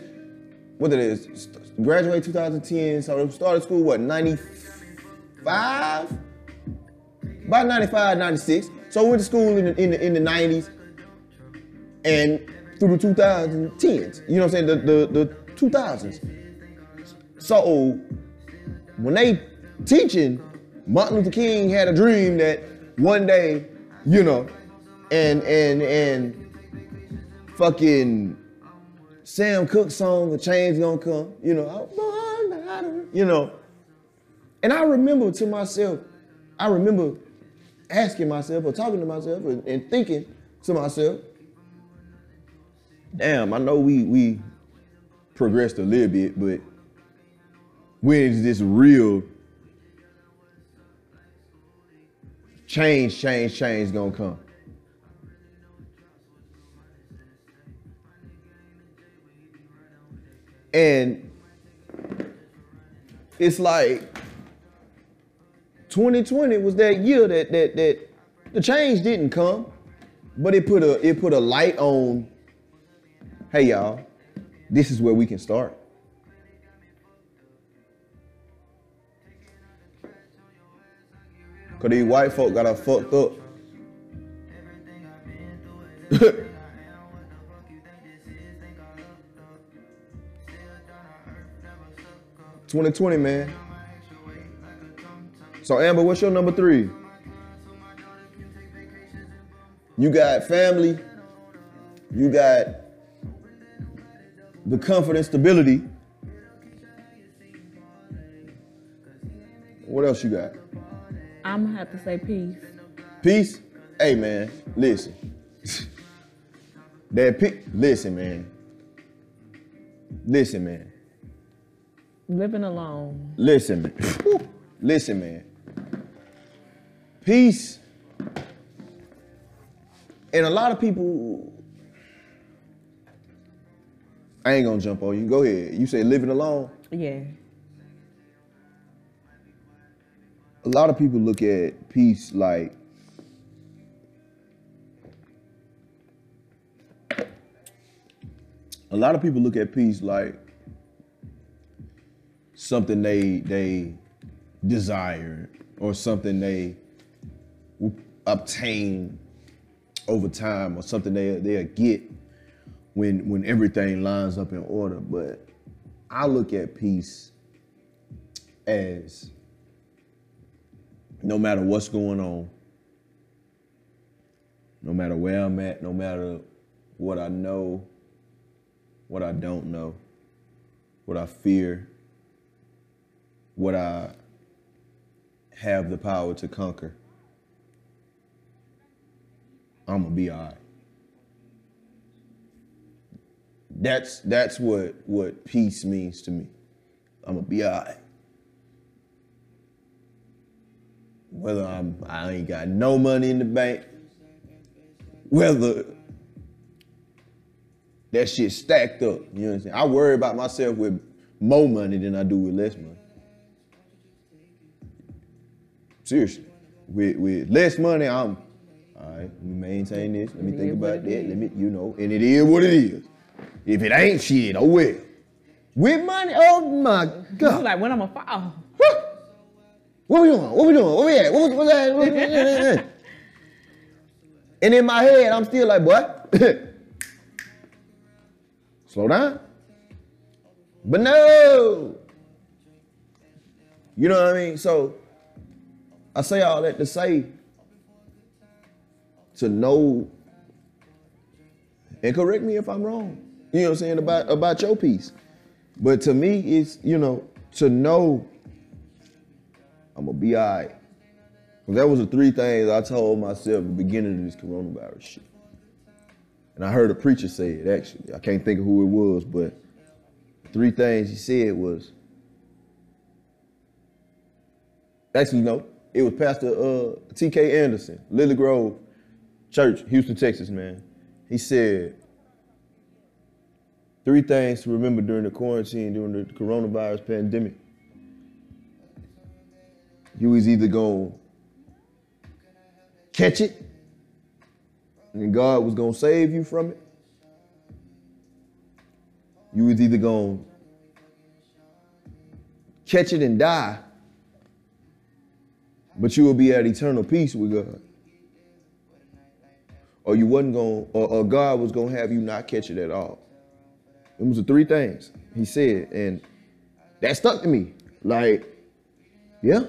what it is. Graduated 2010. So started school what 95? About 95, 96. So we went to school in the, in the, in the 90s and through the 2010s. You know what I'm saying? The the, the 2000s. So when they teaching, Martin Luther King had a dream that one day, you know, and and and fucking Sam Cooke song, The Change Gonna Come, you know, oh, matter, you know. And I remember to myself, I remember asking myself or talking to myself and, and thinking to myself, damn, I know we we progressed a little bit, but when is this real change, change, change is gonna come? And it's like 2020 was that year that that that the change didn't come, but it put a it put a light on. Hey y'all, this is where we can start. Cause these white folk got us fucked up. Twenty twenty, man. So Amber, what's your number three? You got family. You got the comfort and stability. What else you got? I'm gonna have to say peace. Peace. Hey man, listen. that pe- listen, man. Listen, man. Living alone. Listen, man. Listen, man. Peace. And a lot of people, I ain't gonna jump on you. Go ahead. You say living alone. Yeah. A lot of people look at peace like a lot of people look at peace like something they they desire or something they obtain over time or something they they'll get when when everything lines up in order. But I look at peace as no matter what's going on, no matter where I'm at, no matter what I know, what I don't know, what I fear, what I have the power to conquer, I'm gonna be all right. That's that's what what peace means to me. I'm gonna be all right. Whether I'm I ain't got no money in the bank, whether that shit stacked up. You know what I'm saying? I worry about myself with more money than I do with less money. Seriously. With with less money, I'm all right, let me maintain this. Let me think about that. Let me, you know, and it is what it is. If it ain't shit, oh well. With money, oh my God. like when I'm a fall. What we doing? What we doing? What we at? What, what's that? And in my head, I'm still like, what? Slow down. But no. You know what I mean? So I say all that to say to know and correct me if I'm wrong. You know what I'm saying about about your piece. But to me, it's you know to know I'm gonna be all right. That was the three things I told myself at the beginning of this coronavirus shit. And I heard a preacher say it actually. I can't think of who it was, but three things he said was actually no, it was Pastor uh, T.K. Anderson, Lilly Grove Church, Houston, Texas, man. He said three things to remember during the quarantine, during the coronavirus pandemic. You was either gonna catch it, and God was gonna save you from it. You was either gonna catch it and die, but you will be at eternal peace with God. Or you wasn't gonna, or, or God was gonna have you not catch it at all. It was the three things he said, and that stuck to me. Like, yeah,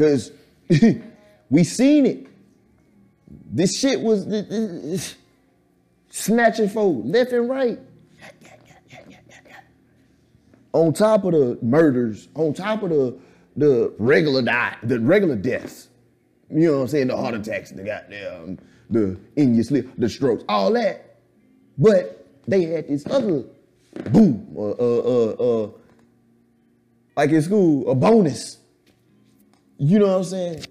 cause we seen it. This shit was snatching folk left and right. On top of the murders, on top of the the regular die, the regular deaths. You know what I'm saying? The heart attacks, the goddamn, the in your sleep, the strokes, all that. But they had this other boom, uh, uh, uh, uh, like in school, a bonus. You know what I'm saying?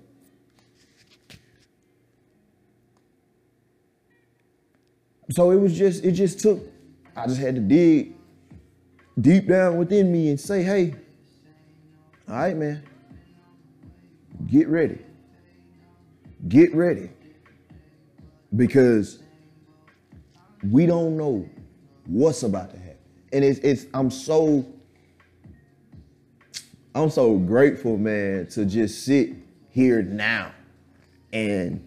So it was just, it just took, I just had to dig deep down within me and say, hey, all right, man, get ready. Get ready. Because we don't know what's about to happen. And it's, it's I'm so, I'm so grateful, man, to just sit here now and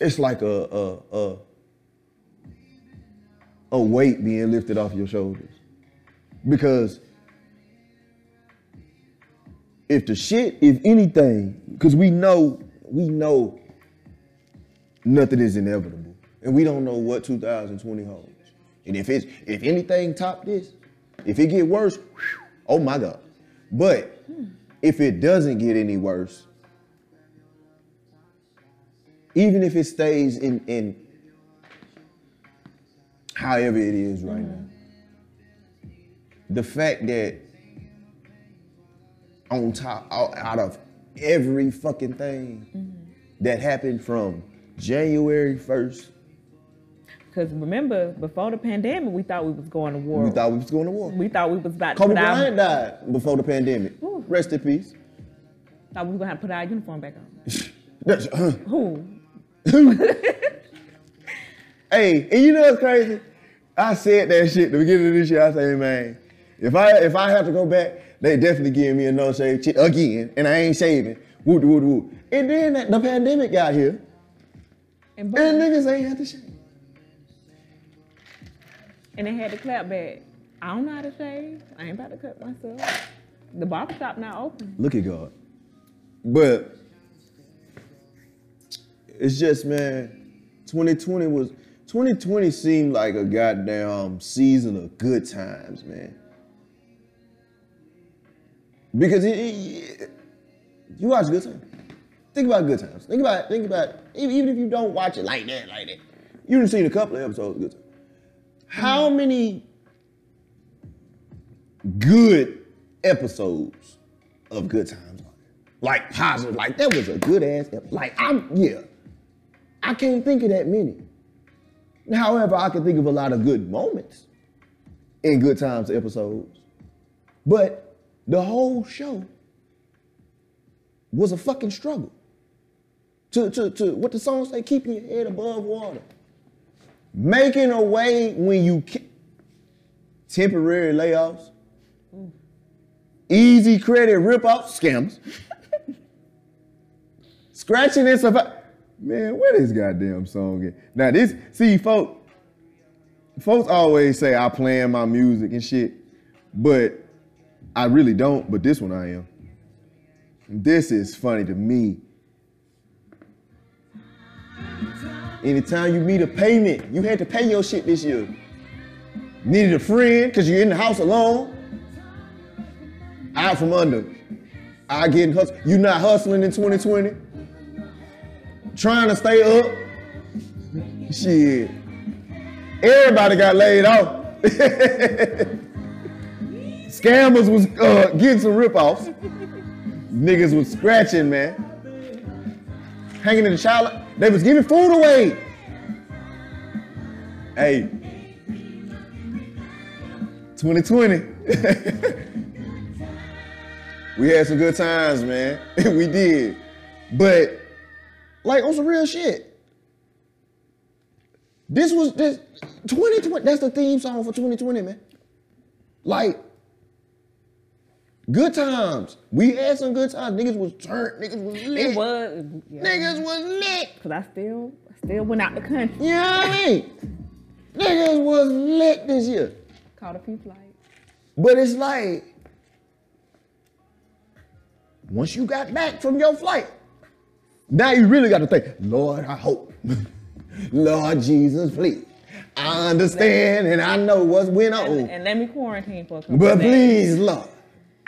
it's like a a a, a weight being lifted off your shoulders. Because if the shit, if anything, because we know, we know nothing is inevitable. And we don't know what 2020 holds. And if it's if anything top this, if it get worse, oh my God. But if it doesn't get any worse, even if it stays in in however it is right mm-hmm. now, the fact that on top out, out of every fucking thing mm-hmm. that happened from January 1st, Because remember, before the pandemic, we thought we was going to war. we thought we was going to war. We thought we was about to Kobe put our, Bryant died before the pandemic. Ooh. Rest in peace. thought we was gonna have to put our uniform back on. That's- uh, Who? Hey, and you know what's crazy? I said that shit at the beginning of this year. I say, man, if I if I have to go back, they definitely give me a no shave shit again, and I ain't shaving. Woo woo woo. And then the pandemic got here, And, and niggas ain't had to shave. And they had to clap back. I don't know how to shave. I ain't about to cut myself. The barber shop not open. Look at God. But it's just man, 2020 was 2020 seemed like a goddamn season of good times, man. Because it, it- you watch good times. Think about good times. Think about think about even, if you don't watch it like that, like that. You done seen a couple of episodes of good times. How many good episodes of good times? Like positive, like that was a good ass ep- like I'm yeah. I can't think of that many. However, I can think of a lot of good moments in good times episodes. But the whole show was a fucking struggle. To, to, to what the song say, keeping your head above water. Making a way when you can. Temporary layoffs. Easy credit rip-off scams. Scratching and survive. Man, where this goddamn song at? Now this, see, folks, folks always say I plan my music and shit, but I really don't. But this one I am. This is funny to me. Anytime you need a payment, you had to pay your shit this year. Needed a friend because you're in the house alone. Out from under. I getting hustled. You not hustling in 2020. Trying to stay up. Shit. Everybody got laid off. Scammers was uh, getting some rip-offs. Niggas was scratching, man. Hanging in the child. They was giving food away. Hey. 2020. we had some good times, man. we did. But like on some real shit. This was this 2020. That's the theme song for 2020, man. Like, good times. We had some good times. Niggas was turned. Niggas was lit. It was. Yeah. Niggas was lit. Cause I still, I still went out the country. You know what I mean? Niggas was lit this year. Caught a few flights. But it's like, once you got back from your flight, now you really got to think, Lord, I hope. Lord Jesus, please. I understand and I know what's went on. And, and let me quarantine for a couple But days. please, Lord,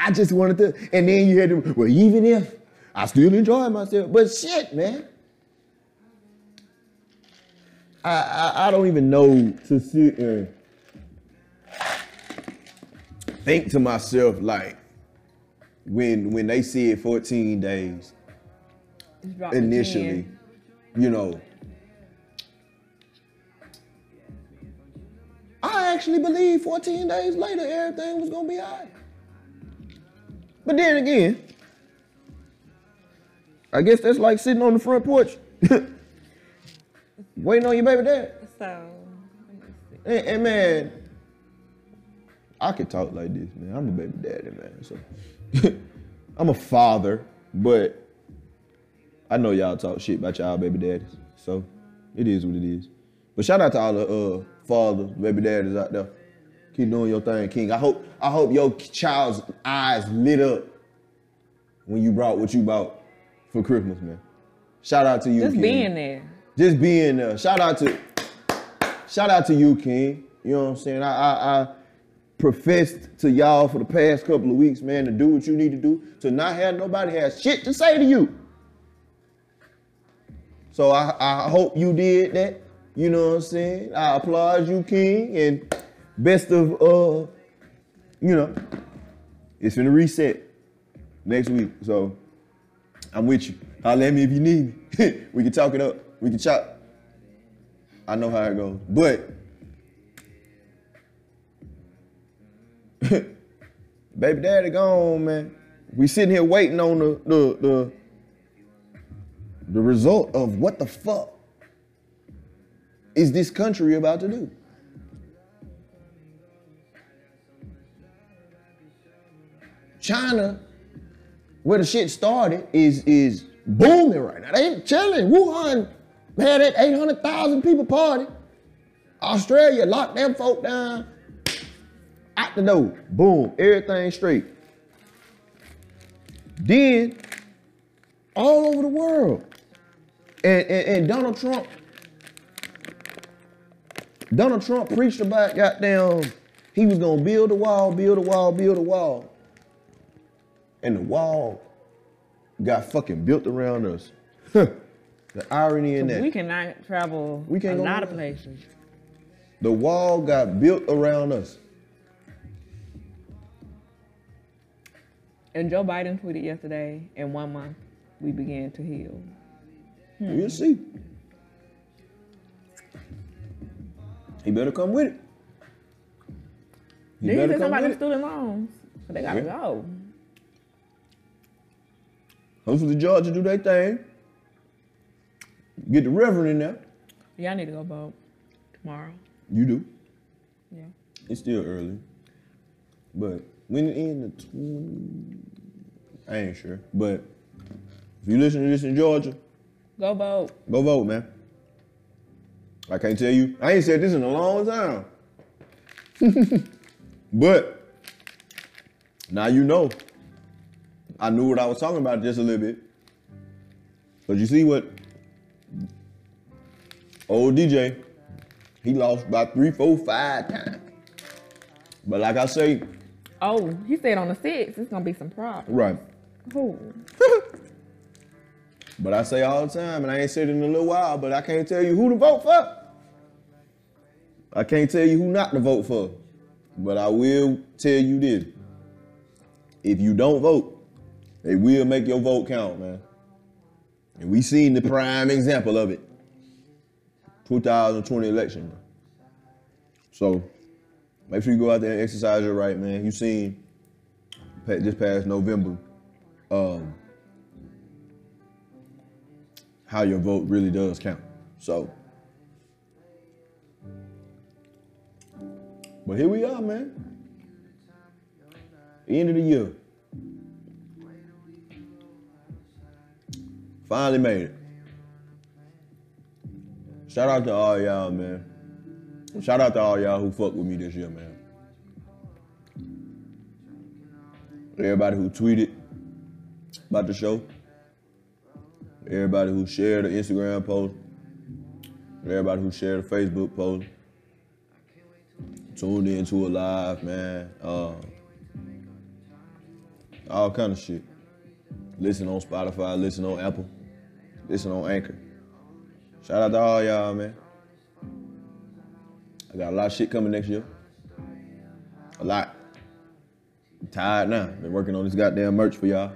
I just wanted to. And then you had to, well, even if I still enjoy myself, but shit, man. I, I, I don't even know to sit and think to myself like when when they said 14 days Just dropped the initially, you know. I actually believe 14 days later everything was gonna be all right. But then again, I guess that's like sitting on the front porch, waiting on your baby dad. So, let me see. And, and man, I could talk like this, man. I'm a baby daddy, man. So I'm a father, but I know y'all talk shit about y'all baby daddies. So it is what it is. But shout out to all the uh, fathers, baby daddies out there. Keep doing your thing, King. I hope I hope your child's eyes lit up when you brought what you bought for Christmas, man. Shout out to you, Just King. being there. Just being there. Shout out to shout out to you, King. You know what I'm saying? I, I, I professed to y'all for the past couple of weeks, man, to do what you need to do, to not have nobody have shit to say to you. So I, I hope you did that. You know what I'm saying? I applaud you, King, and best of uh, you know, it's gonna reset next week. So I'm with you. Holler at me if you need me. we can talk it up. We can chop. I know how it goes. But baby daddy gone, man. We sitting here waiting on the the the, the result of what the fuck is this country about to do? China, where the shit started, is is booming right now. They chilling. Wuhan had that 800,000 people party. Australia locked them folk down. Out the door. Boom. Everything straight. Then, all over the world, And, and, and Donald Trump, Donald Trump preached about goddamn, he was gonna build a wall, build a wall, build a wall. And the wall got fucking built around us. the irony in that. We cannot travel We can't a lot of places. The wall got built around us. And Joe Biden tweeted yesterday, in one month, we began to heal. Hmm. We'll see. He better come with it. He Then he better said come something about with the it. student loans. So they gotta Yeah. go. Hopefully the Georgia do their thing. Get the reverend in there. Y'all need to go vote tomorrow. You do. Yeah. It's still early. But when it end the 20, I ain't sure. But if you listen to this in Georgia, Go vote. go vote, man. I can't tell you. I ain't said this in a long time. but now you know. I knew what I was talking about just a little bit. But you see what old DJ, he lost by three, four, five times. But like I say, Oh, he said on the six, it's gonna be some problems. right. Who? But I say all the time, and I ain't said it in a little while, but I can't tell you who to vote for. I can't tell you who not to vote for. But I will tell you this. If you don't vote, they will make your vote count, man. And we seen the prime example of it. 2020 election. So make sure you go out there and exercise your right, man. You seen this past November, um, how your vote really does count. So, but here we are, man. End of the year. Finally made it. Shout out to all y'all, man. Shout out to all y'all who fuck with me this year, man. Everybody who tweeted about the show. Everybody who shared the Instagram post. Everybody who shared the Facebook post. Tuned into a live, man. Uh, all kind of shit. Listen on Spotify, listen on Apple, listen on Anchor. Shout out to all y'all, man. I got a lot of shit coming next year. A lot. I'm tired now. Been working on this goddamn merch for y'all.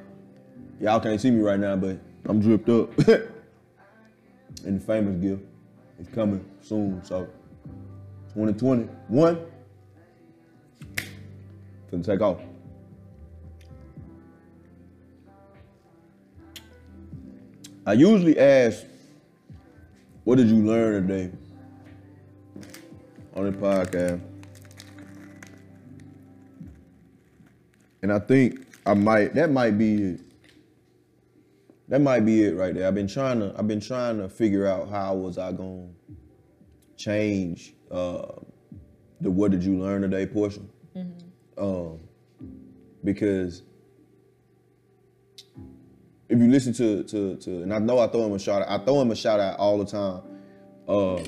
Y'all can't see me right now, but I'm dripped up. and the famous gift is coming soon. So 2021 finna take off. I usually ask, what did you learn today on the podcast? And I think I might, that might be it. That might be it right there. I've been trying to, I've been trying to figure out how was I gonna change uh, the what did you learn today portion. Um, because if you listen to to to, and I know I throw him a shout out. I throw him a shout out all the time. Um,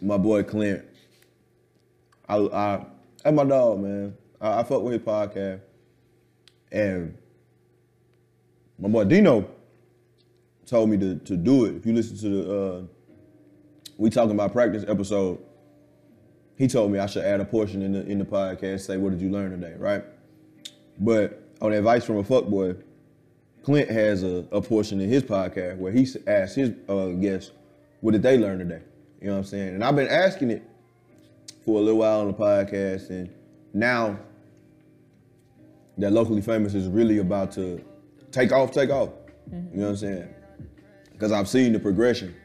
my boy Clint. I I my dog, man. I, I fuck with his podcast, and my boy Dino told me to to do it. If you listen to the uh, we talking about practice episode, he told me I should add a portion in the in the podcast. Say, what did you learn today, right? But on advice from a fuckboy, Clint has a, a portion in his podcast where he asks his uh, guests, what did they learn today? You know what I'm saying? And I've been asking it for a little while on the podcast, and now that locally famous is really about to take off, take off. You know what I'm saying? Because I've seen the progression.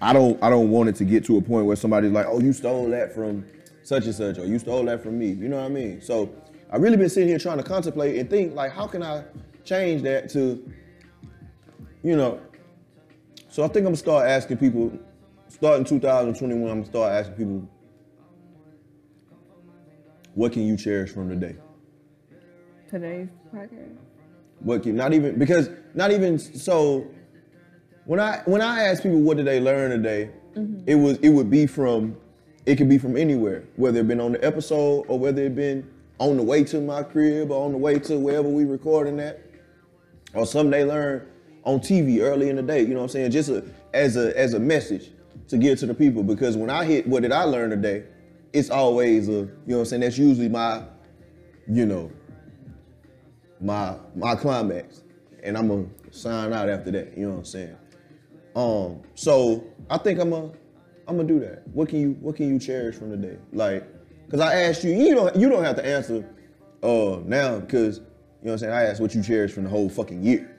I don't I don't want it to get to a point where somebody's like, oh, you stole that from such and such, or you stole that from me. You know what I mean? So I've really been sitting here trying to contemplate and think like, how can I change that to, you know? So I think I'm gonna start asking people, starting 2021, I'm gonna start asking people, what can you cherish from today? Today's podcast. What can not even because not even so when I when I ask people what did they learn today, Mm-hmm. it was it would be from it could be from anywhere, whether it been on the episode or whether it been on the way to my crib or on the way to wherever we recording at, or something they learn on TV early in the day. You know what I'm saying? Just a, as a as a message to give to the people. Because when I hit what did I learn today, it's always a you know what I'm saying. That's usually my, you know, my my climax, and I'm gonna sign out after that. You know what I'm saying? Um, so I think I'm a, I'm gonna do that. What can you, what can you cherish from the day? Like, cause I asked you, you don't, you don't have to answer, uh, now, cause you know what I'm saying. I asked what you cherish from the whole fucking year,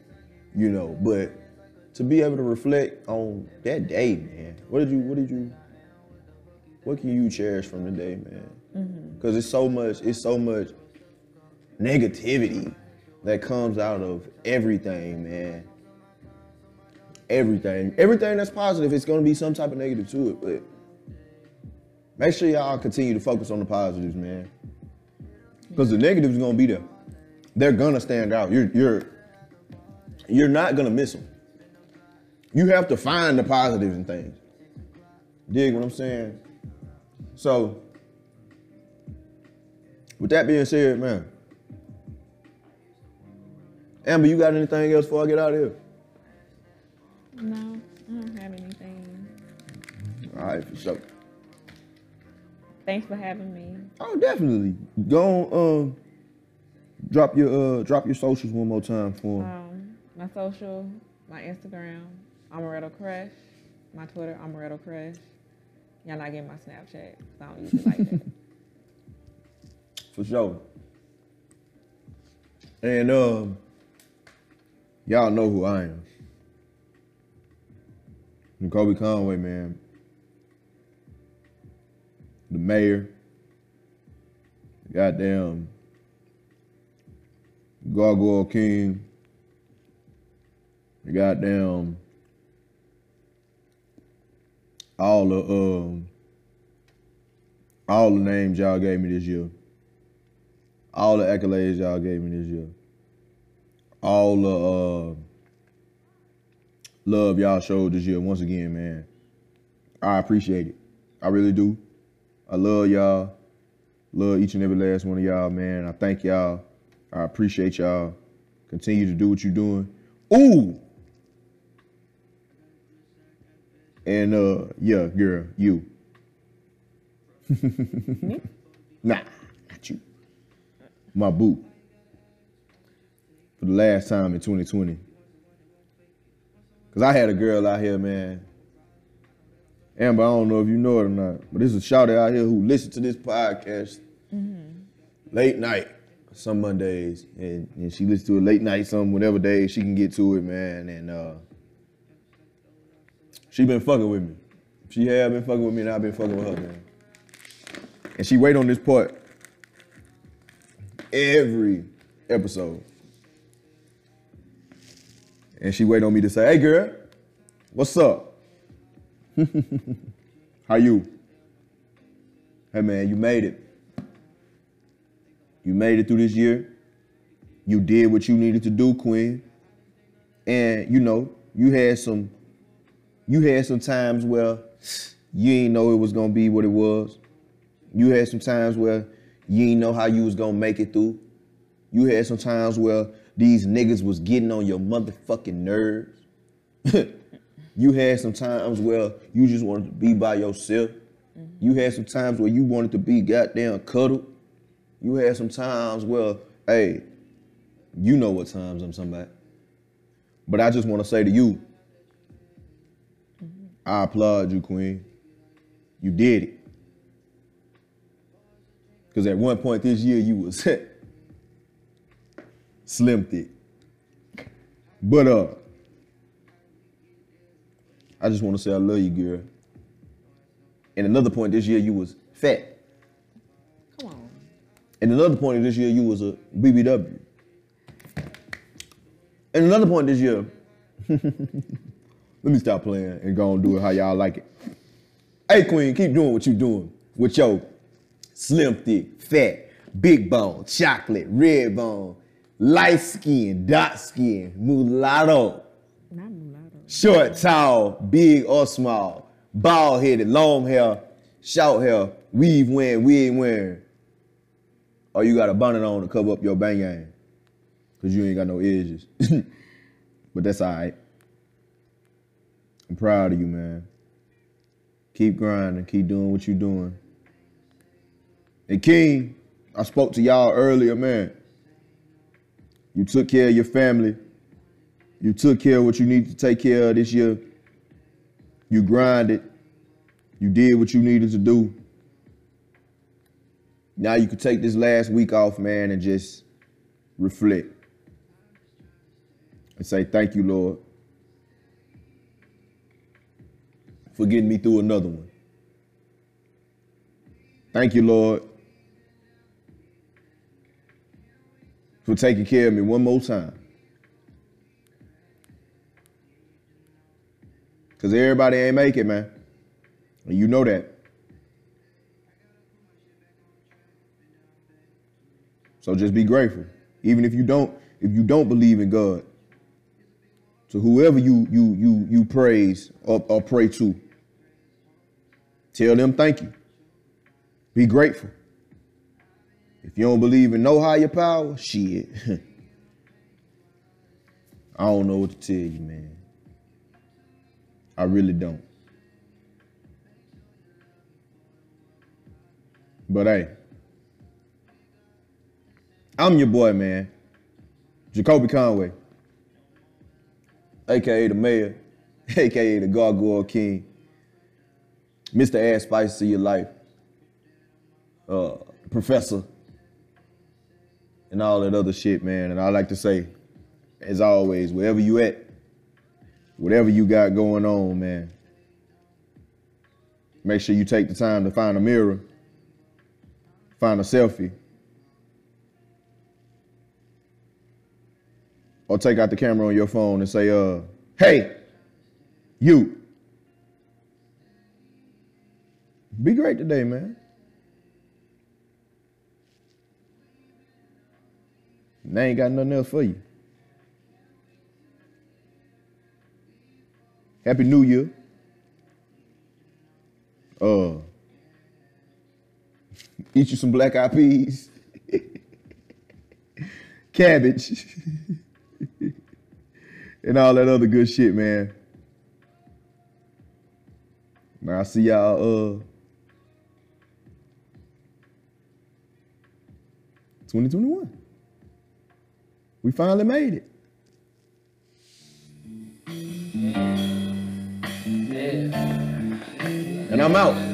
you know. But to be able to reflect on that day, man. What did you, what did you, what can you cherish from the day, man? Mm-hmm. Cause it's so much, it's so much negativity that comes out of everything, man everything. Everything that's positive, it's gonna be some type of negative to it. But make sure y'all continue to focus on the positives, man. Because the negatives are gonna be there. They're gonna stand out. You're you're you're not gonna miss them. You have to find the positives in things. Dig what I'm saying? So, with that being said, man. Amber, you got anything else before I get out of here? No, I don't have anything. All right, for sure. Thanks for having me. Oh, definitely. Go on, um, drop your uh, drop your socials one more time for. Um, my social, my Instagram, Amaretto Crush. My Twitter, Amaretto Crush. Y'all not getting my Snapchat. 'cause I don't use it like that. for sure. And um, y'all know who I am. I'm Kobe Conway, man. The mayor. Goddamn. Gargoyle King. The goddamn. All the um. All the names y'all gave me this year. All the accolades y'all gave me this year. All the uh love y'all showed this year once again, man. I appreciate it. I really do. I love y'all. Love each and every last one of y'all, man. I thank y'all. I appreciate y'all. Continue to do what you're doing. Ooh. And uh, yeah, girl, you. Nah, not you. My boo. For the last time in 2020. Cause I had a girl out here, man. Amber, I don't know if you know it or not, but there's a shouter out here who listens to this podcast late night, some Mondays, and, and she listens to it late night, some whatever day she can get to it, man. And uh, she been fucking with me. She have been fucking with me, and I've been fucking with her, man. And she wait on this part every episode. And she wait on me to say, hey girl, what's up? How you? Hey man, you made it. You made it through this year. You did what you needed to do, Queen. And you know, you had some you had some times where you ain't know it was gonna be what it was. You had some times where you ain't know how you was gonna make it through. You had some times where these niggas was getting on your motherfucking nerves. you had some times where you just wanted to be by yourself. You had some times where you wanted to be goddamn cuddled. You had some times where, hey, you know what times I'm about. But I just want to say to you, I applaud you, Queen. You did it. Because at one point this year you was slim thick. But uh, I just want to say I love you, girl. And another point this year you was fat. And another point of this year you was a BBW. And another point this year, let me stop playing and go and do it how y'all like it. Hey Queen, keep doing what you're doing with your slim thick, fat, big bone, chocolate, red bone, light skin, dark skin, mulatto. Not mulatto. short, tall, big or small, bald headed, long hair, short hair, weave wearing, wig wearing. Or you got a bonnet on to cover up your bang gang. Cause you ain't got no edges. but that's all right. I'm proud of you, man. Keep grinding, keep doing what you're doing. And King, I spoke to y'all earlier, man. You took care of your family. You took care of what you need to take care of this year. You grinded. You did what you needed to do. Now you can take this last week off, man, and just reflect and say, Thank you, Lord, for getting me through another one. Thank you, Lord, for taking care of me one more time. Because everybody ain't make it, man. And you know that. So just be grateful. Even if you don't, if you don't believe in God. So whoever you you you you praise or, or pray to, tell them thank you. Be grateful. If you don't believe in no higher power, shit. I don't know what to tell you, man. I really don't. But hey, I'm your boy, man. Jacolby Conway, aka the mayor, aka the Gargoyle King, Mr. Add Spice to your life, uh, professor, and all that other shit, man. And I like to say, as always, wherever you at, whatever you got going on, man, make sure you take the time to find a mirror, find a selfie, or take out the camera on your phone and say, uh, hey, you. Be great today, man. And they ain't got nothing else for you. Happy New Year. Uh, eat you some black eyed peas, cabbage, and all that other good shit, man. Now I see y'all uh 2021. We finally made it. And I'm out.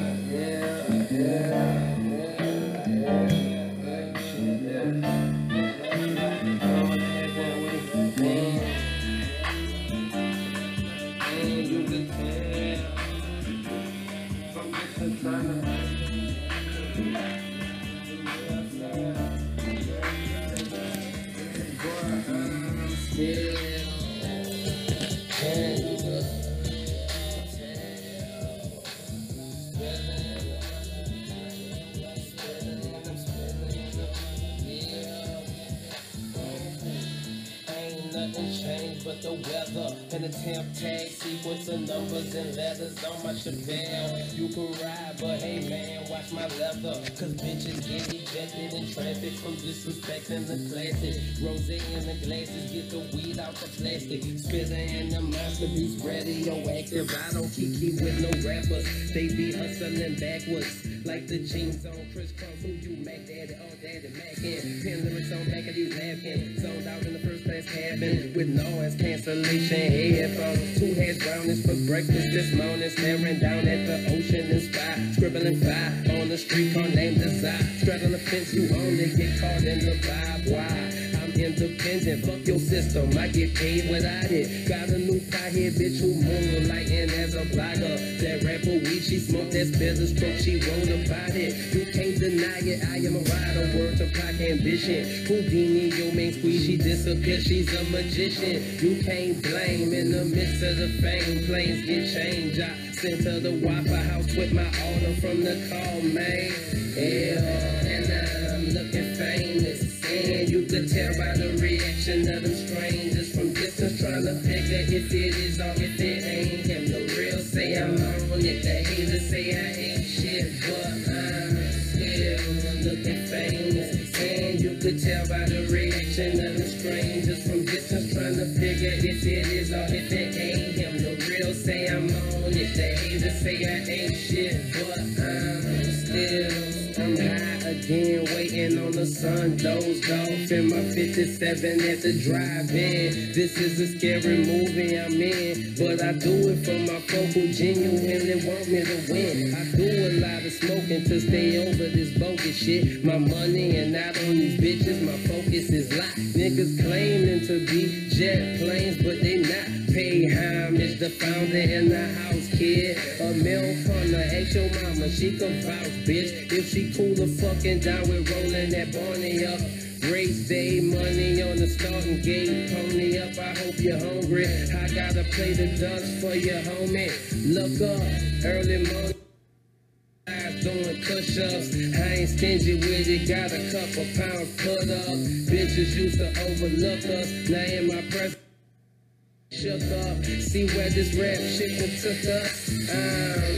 The temp tag sequence of numbers and letters on my Chevelle. You can ride, but hey man, watch my leather. Cause bitches get ejected in traffic from disrespecting the classic. Rose in the glasses, get the weed out the plastic. Spitter and the monster beats radioactive. I don't kiki with no rappers. They be hustling backwards. Like the jeans on Kris Kross, who you Mac Daddy, oh Daddy Mac Mackin. Pin lyrics on back of these napkins. Zoned out in the first class cabin with noise cancellation headphones. Two heads brownish for breakfast this morning, staring down at the ocean. Scribbling five on the street car named Desire. Straddling the fence, you only get caught in the vibe. Why? Independent, fuck your system. I get paid without it. Got a new fire here, bitch, who moonlighting as a blogger. That rapper weed, she smoked that spill stroke, she wrote about it. You can't deny it, I am a rider, word to pack ambition. Houdini, your main squeeze, she disappears, she's a magician. You can't blame in the midst of the fame, planes get changed. I sent to the Waffle House with my order from the call, man. Yeah, And you could tell by the reaction of them strangers from distance trying to figure if it is or if it ain't him. The real say I'm on it. The haters say I ain't shit, but I'm still looking famous. And you could tell by the again, waiting on the sun dozed off in my 57 at the drive-in. This is a scary movie I'm in, but I do it for my folk who genuinely want me to win. I do a lot of smoking to stay over this bogus shit. My money and not on these bitches, my focus is locked. Niggas claiming to be jet planes, but they not. Pay homage, the founder in the house, kid. A milf on the ex your mama, she can vouch, bitch. If she cool the fucking down with rolling that Barney up. Race day money on the starting gate, pony up. I hope you're hungry. I gotta play the dust for your homie. Look up, early morning. Doing push-ups. I ain't stingy with it. Got a couple pounds put up. Bitches used to overlook us. Now in my presence. Shook up, see where this rap shit took us. Um,